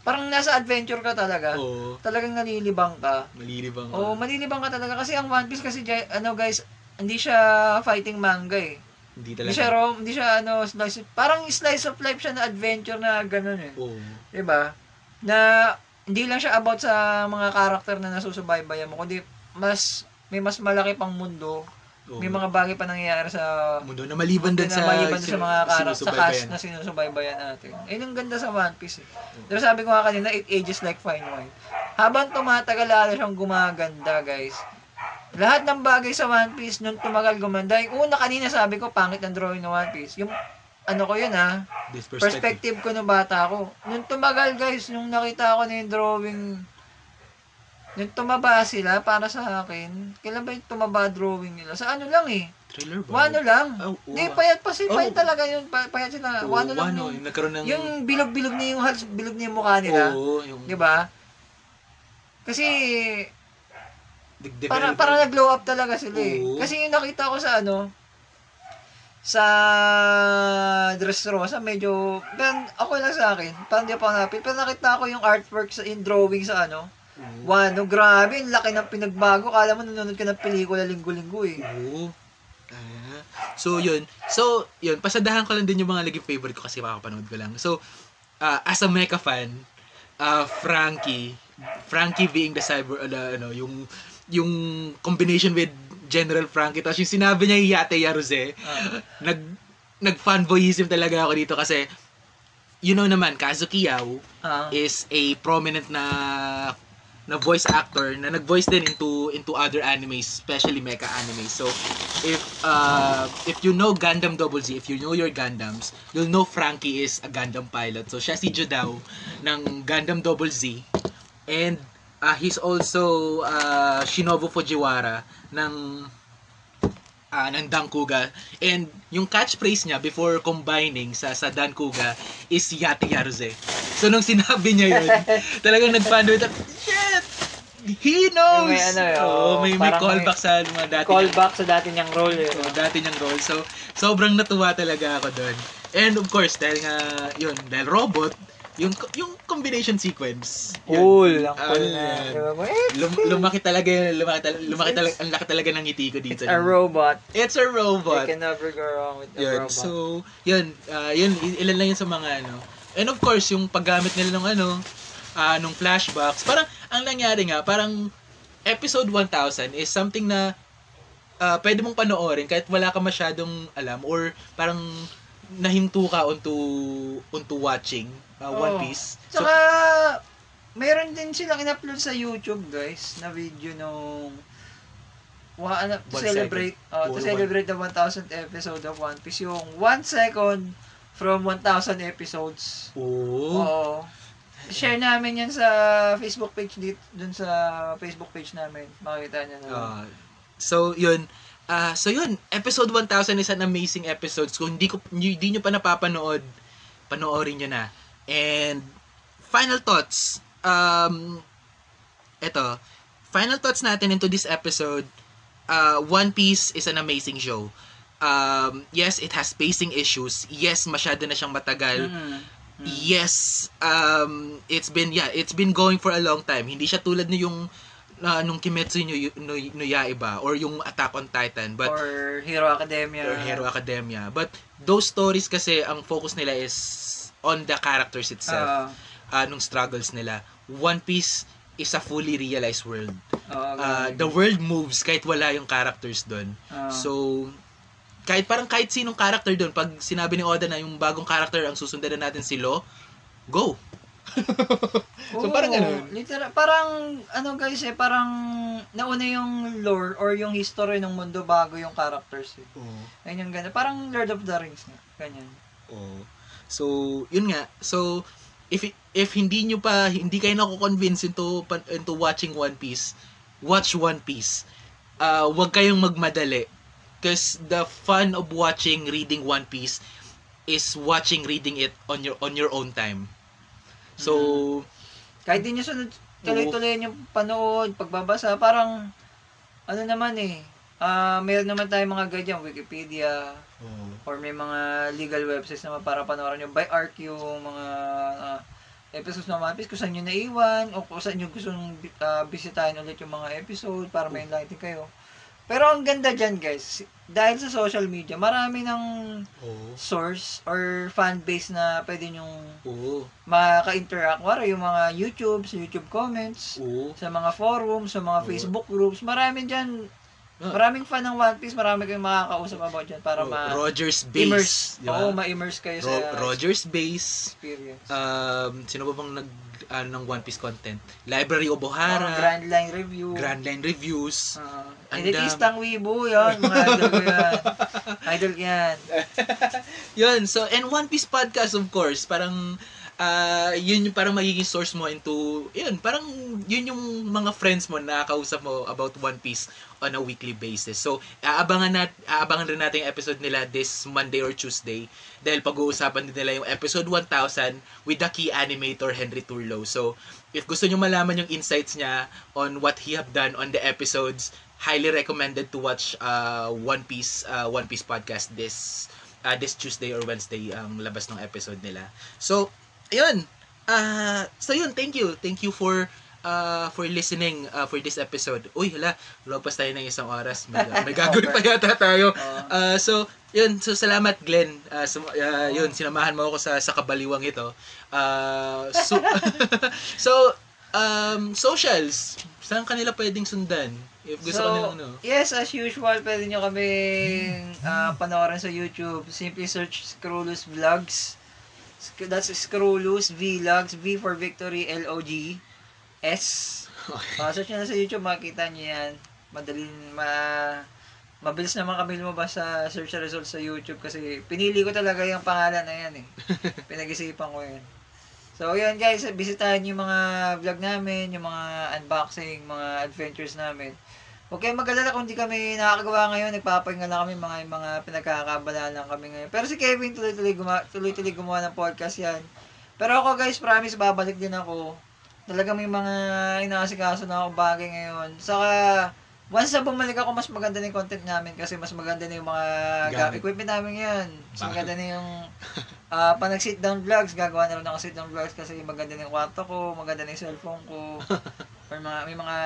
parang nasa adventure ka talaga. Oo. Talagang nalilibang ka. Malilibang. Oo, manilibang ka talaga. Kasi ang One Piece kasi, ano guys, hindi siya fighting manga eh. Hindi Hindi talaga. siya rom, hindi siya ano, slice, parang slice of life siya na adventure na ganun eh. Oo. 'Di ba? Na hindi lang siya about sa mga karakter na nasusubaybayan mo, kundi mas may mas malaki pang mundo. Oo. May mga bagay pa nangyayari sa mundo na maliban din sa maliban sa mga karakter sa cast na sinusubaybayan natin. Ayun ang ganda sa One Piece. Eh. Diba sabi ko nga kanina, it ages like fine wine. Habang tumatagal, lalo siyang gumaganda, guys. Lahat ng bagay sa One Piece, nung tumagal gumanda, yung una kanina sabi ko, pangit ang drawing ng One Piece. Yung, ano ko yun ha, This perspective. perspective ko nung bata ko. Nung tumagal guys, nung nakita ko na yung drawing, nung tumaba sila para sa akin, kailan ba yung tumaba drawing nila? Sa ano lang eh, Trailer ba? wano lang. Oh, Hindi, oo. payat pa sila, Oh. payat talaga yun, pa- payat sila. Oo, Wano lang wano, yung, yung nagkaroon ng... yung bilog-bilog na yung halos bilog na yung mukha nila. Oo, yung... Di ba? Kasi, de- para, para nag-glow up talaga sila eh. Oo. Kasi yung nakita ko sa ano, sa Dressrosa, medyo, pero ako lang sa akin, parang di pa ako napil, pero nakita ko yung artwork sa, yung drawing sa ano, Oo. Wano, grabe, ang laki ng pinagbago. Kala mo nanonood ka ng pelikula linggo-linggo eh. Oo. Ah. so, yun. So, yun. Pasadahan ko lang din yung mga naging favorite ko kasi makapanood ko lang. So, ah, as a mecha fan, ah, Frankie, Frankie being the cyber, ano, ano, yung, yung combination with General Frankie. Tapos yung sinabi niya yung Yate Yaruse, Ah. nag, nag-fanboyism talaga ako dito kasi, you know naman, Kazuki Yao Ah. is a prominent na na voice actor na nag-voice din into into other animes, especially mecha animes. So if uh, if you know Gundam Double Z, if you know your Gundams, you'll know Frankie is a Gundam pilot. So siya si Judao ng Gundam Double Z. And uh, he's also uh, Shinobu Fujiwara ng ah ng Dankuga. And yung catchphrase niya before combining sa sa Dankuga is Yate Yaruze. So nung sinabi niya yun, (laughs) talagang nag-fan with shit! He knows! May ano, oh, may, may callback sa mga dati Callback sa dati niyang role eh. So, dati niyang role. So, sobrang natuwa talaga ako doon. And of course, dahil nga, yun, dahil robot, yung yung combination sequence. Cool. Ang cool na. Diba mo, eh, Lum- lumaki talaga lumaki, tal- lumaki talaga, ang laki talaga ng ngiti ko dito. It's a robot. It's a robot. You can never go wrong with a Yun. robot. So, yun, ah, yun, ilan lang yun sa mga ano. And of course, yung paggamit nila ng ano, ah, nung flashbacks, parang, ang nangyari nga, parang, episode 1000 is something na ah, pwede mong panoorin kahit wala ka masyadong alam or parang nahinto ka onto onto watching One Oo. Piece. So, Tsaka, meron din silang in-upload sa YouTube, guys, na video nung wa, ano, to One celebrate uh, to Or celebrate the 1000th episode of One Piece yung 1 second from 1000 episodes. oh, Oo. Share namin yan sa Facebook page dito, dun sa Facebook page namin. Makikita niyo na. Ah, so yun. Ah, so yun, episode 1000 is an amazing episode. Kung hindi ko hindi nyo pa napapanood, panoorin nyo na. And final thoughts. Um eto, final thoughts natin into this episode. Uh, One Piece is an amazing show. Um, yes, it has pacing issues. Yes, masyado na siyang matagal. Mm. Yes, um, it's been yeah, it's been going for a long time. Hindi siya tulad na yung uh, nung Kimetsu no, no, no Yaiba or yung Attack on Titan, but or Hero Academia. or Hero Academia. But those stories kasi ang focus nila is on the characters itself, Ah, uh, nung struggles nila. One Piece is a fully realized world. oo, Uh, the world moves kahit wala yung characters doon. Ah. So, kahit parang kahit sinong character doon, pag sinabi ni Oda na yung bagong character ang susundan na natin si Lo, go! (laughs) so, Oo, parang ganun. Literal, parang, ano guys eh, parang nauna yung lore or yung history ng mundo bago yung characters eh. Oo. Ayun yung ganda. Parang Lord of the Rings nga. Ganyan. Oo. So, yun nga. So, if if hindi nyo pa, hindi kayo nako-convince into, into watching One Piece, watch One Piece. Uh, huwag kayong magmadali. Because the fun of watching, reading One Piece is watching, reading it on your on your own time. So, Kahit di nyo sunod, tuloy-tuloy yung panood, pagbabasa, parang, ano naman eh, ah meron naman tayong mga guide yan, Wikipedia, or may mga legal websites naman para panoorin nyo by ARC yung mga ah, episodes ng One Piece, kung saan nyo naiwan, o kung saan nyo gusto uh, bisitahin ulit yung mga episode para may enlighten kayo. Pero ang ganda dyan guys, dahil sa social media, marami ng Oo. source or fan base na pwede nyong Oo. maka-interact. Wala yung mga YouTube, sa YouTube comments, Oo. sa mga forums, sa mga Oo. Facebook groups. Marami dyan. Ah. Maraming fan ng One Piece. Marami kayong makakausap about dyan para ma- Rogers immerse. Base. Di ba? Oo, ma-immerse kayo sa Ro- Rogers Base. experience. Um, sino ba bang nag ano, ng One Piece content? Library of Ohara. Grand Line Review. Grand Line Reviews. Uh, Ang Elitistang Weibo, yan. Mga idol ko yan. (laughs) Idol yan. Yun, so, and One Piece podcast, of course, parang, ah yun yung parang magiging source mo into, yun, parang, yun yung mga friends mo na kausap mo about One Piece on a weekly basis. So, aabangan, nat, aabangan rin natin yung episode nila this Monday or Tuesday dahil pag-uusapan din nila yung episode 1000 with the key animator Henry Turlo. So, if gusto nyo malaman yung insights niya on what he have done on the episodes, highly recommended to watch uh, One Piece uh, One Piece podcast this uh, this Tuesday or Wednesday ang labas ng episode nila. So, ayun. Uh, so yun, thank you. Thank you for uh, for listening uh, for this episode. Uy, hala, lagpas tayo ng isang oras. May, (laughs) may gagawin pa yata tayo. Uh, so, yun. So, salamat, Glenn. Uh, sum- uh, yun, sinamahan mo ako sa, sa kabaliwang ito. Uh, so, (laughs) so, um, socials. Saan kanila pwedeng sundan? If gusto so, kanilang ano. yes, as usual, pwede nyo kami uh, panoorin sa YouTube. Simply search Scrollus Vlogs. That's Scrollus Vlogs. V for Victory, L-O-G. S. Okay. Makasearch nyo na sa YouTube, makikita nyo yan. Madaling, ma... Mabilis naman kami lumabas sa search results sa YouTube kasi pinili ko talaga yung pangalan na yan eh. (laughs) Pinag-isipan ko yan. So, yan guys, bisitahin yung mga vlog namin, yung mga unboxing, mga adventures namin. Huwag kayong mag-alala kung hindi kami nakakagawa ngayon, nagpapahinga lang kami, mga mga pinagkakabala lang kami ngayon. Pero si Kevin tuloy-tuloy gumawa, tuloy-tuloy gumawa ng podcast yan. Pero ako guys, promise, babalik din ako. Talaga may mga inaasikaso na ako bagay ngayon. Saka, once na bumalik ako, mas maganda na yung content namin kasi mas maganda na yung mga Gamit. gamit. equipment namin ngayon. Mas maganda na yung ah pa nag-sit down vlogs, gagawa na rin ako sit down vlogs kasi maganda na yung kwarto ko, maganda na yung cellphone ko. (laughs) or mga, may mga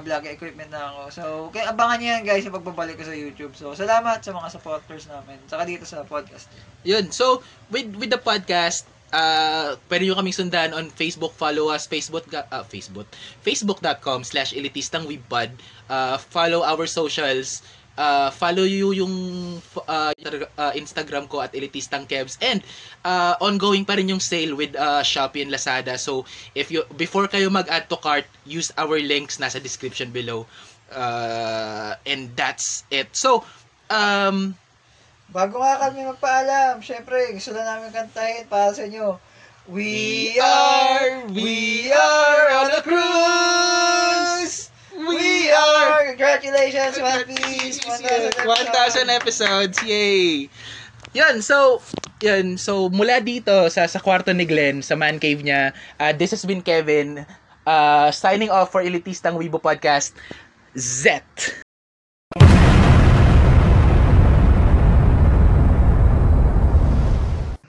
vlog equipment na ako. So, kaya abangan niyo yan guys yung pagbabalik ko sa YouTube. So, salamat sa mga supporters namin. Saka dito sa podcast. Yun. So, with with the podcast, uh, pwede nyo kaming sundan on Facebook. Follow us, Facebook, uh, Facebook, facebook.com slash elitistangwebpod. Uh, follow our socials. Uh, follow you yung uh, uh, Instagram ko at Elitistang Kebs and uh, ongoing pa rin yung sale with uh, Shopee and Lazada. So, if you before kayo mag-add to cart, use our links nasa description below. Uh, and that's it. So, um, Bago nga kami magpaalam, syempre, gusto na namin kantahin para sa inyo. We are, we are on a cruise! We are! Congratulations, One Piece! 1,000 1,000 episodes. Yay! Yun, so, yun, so mula dito sa sa kwarto ni Glenn, sa man cave niya, uh, this has been Kevin, uh, signing off for Elitistang Weibo Podcast, Z.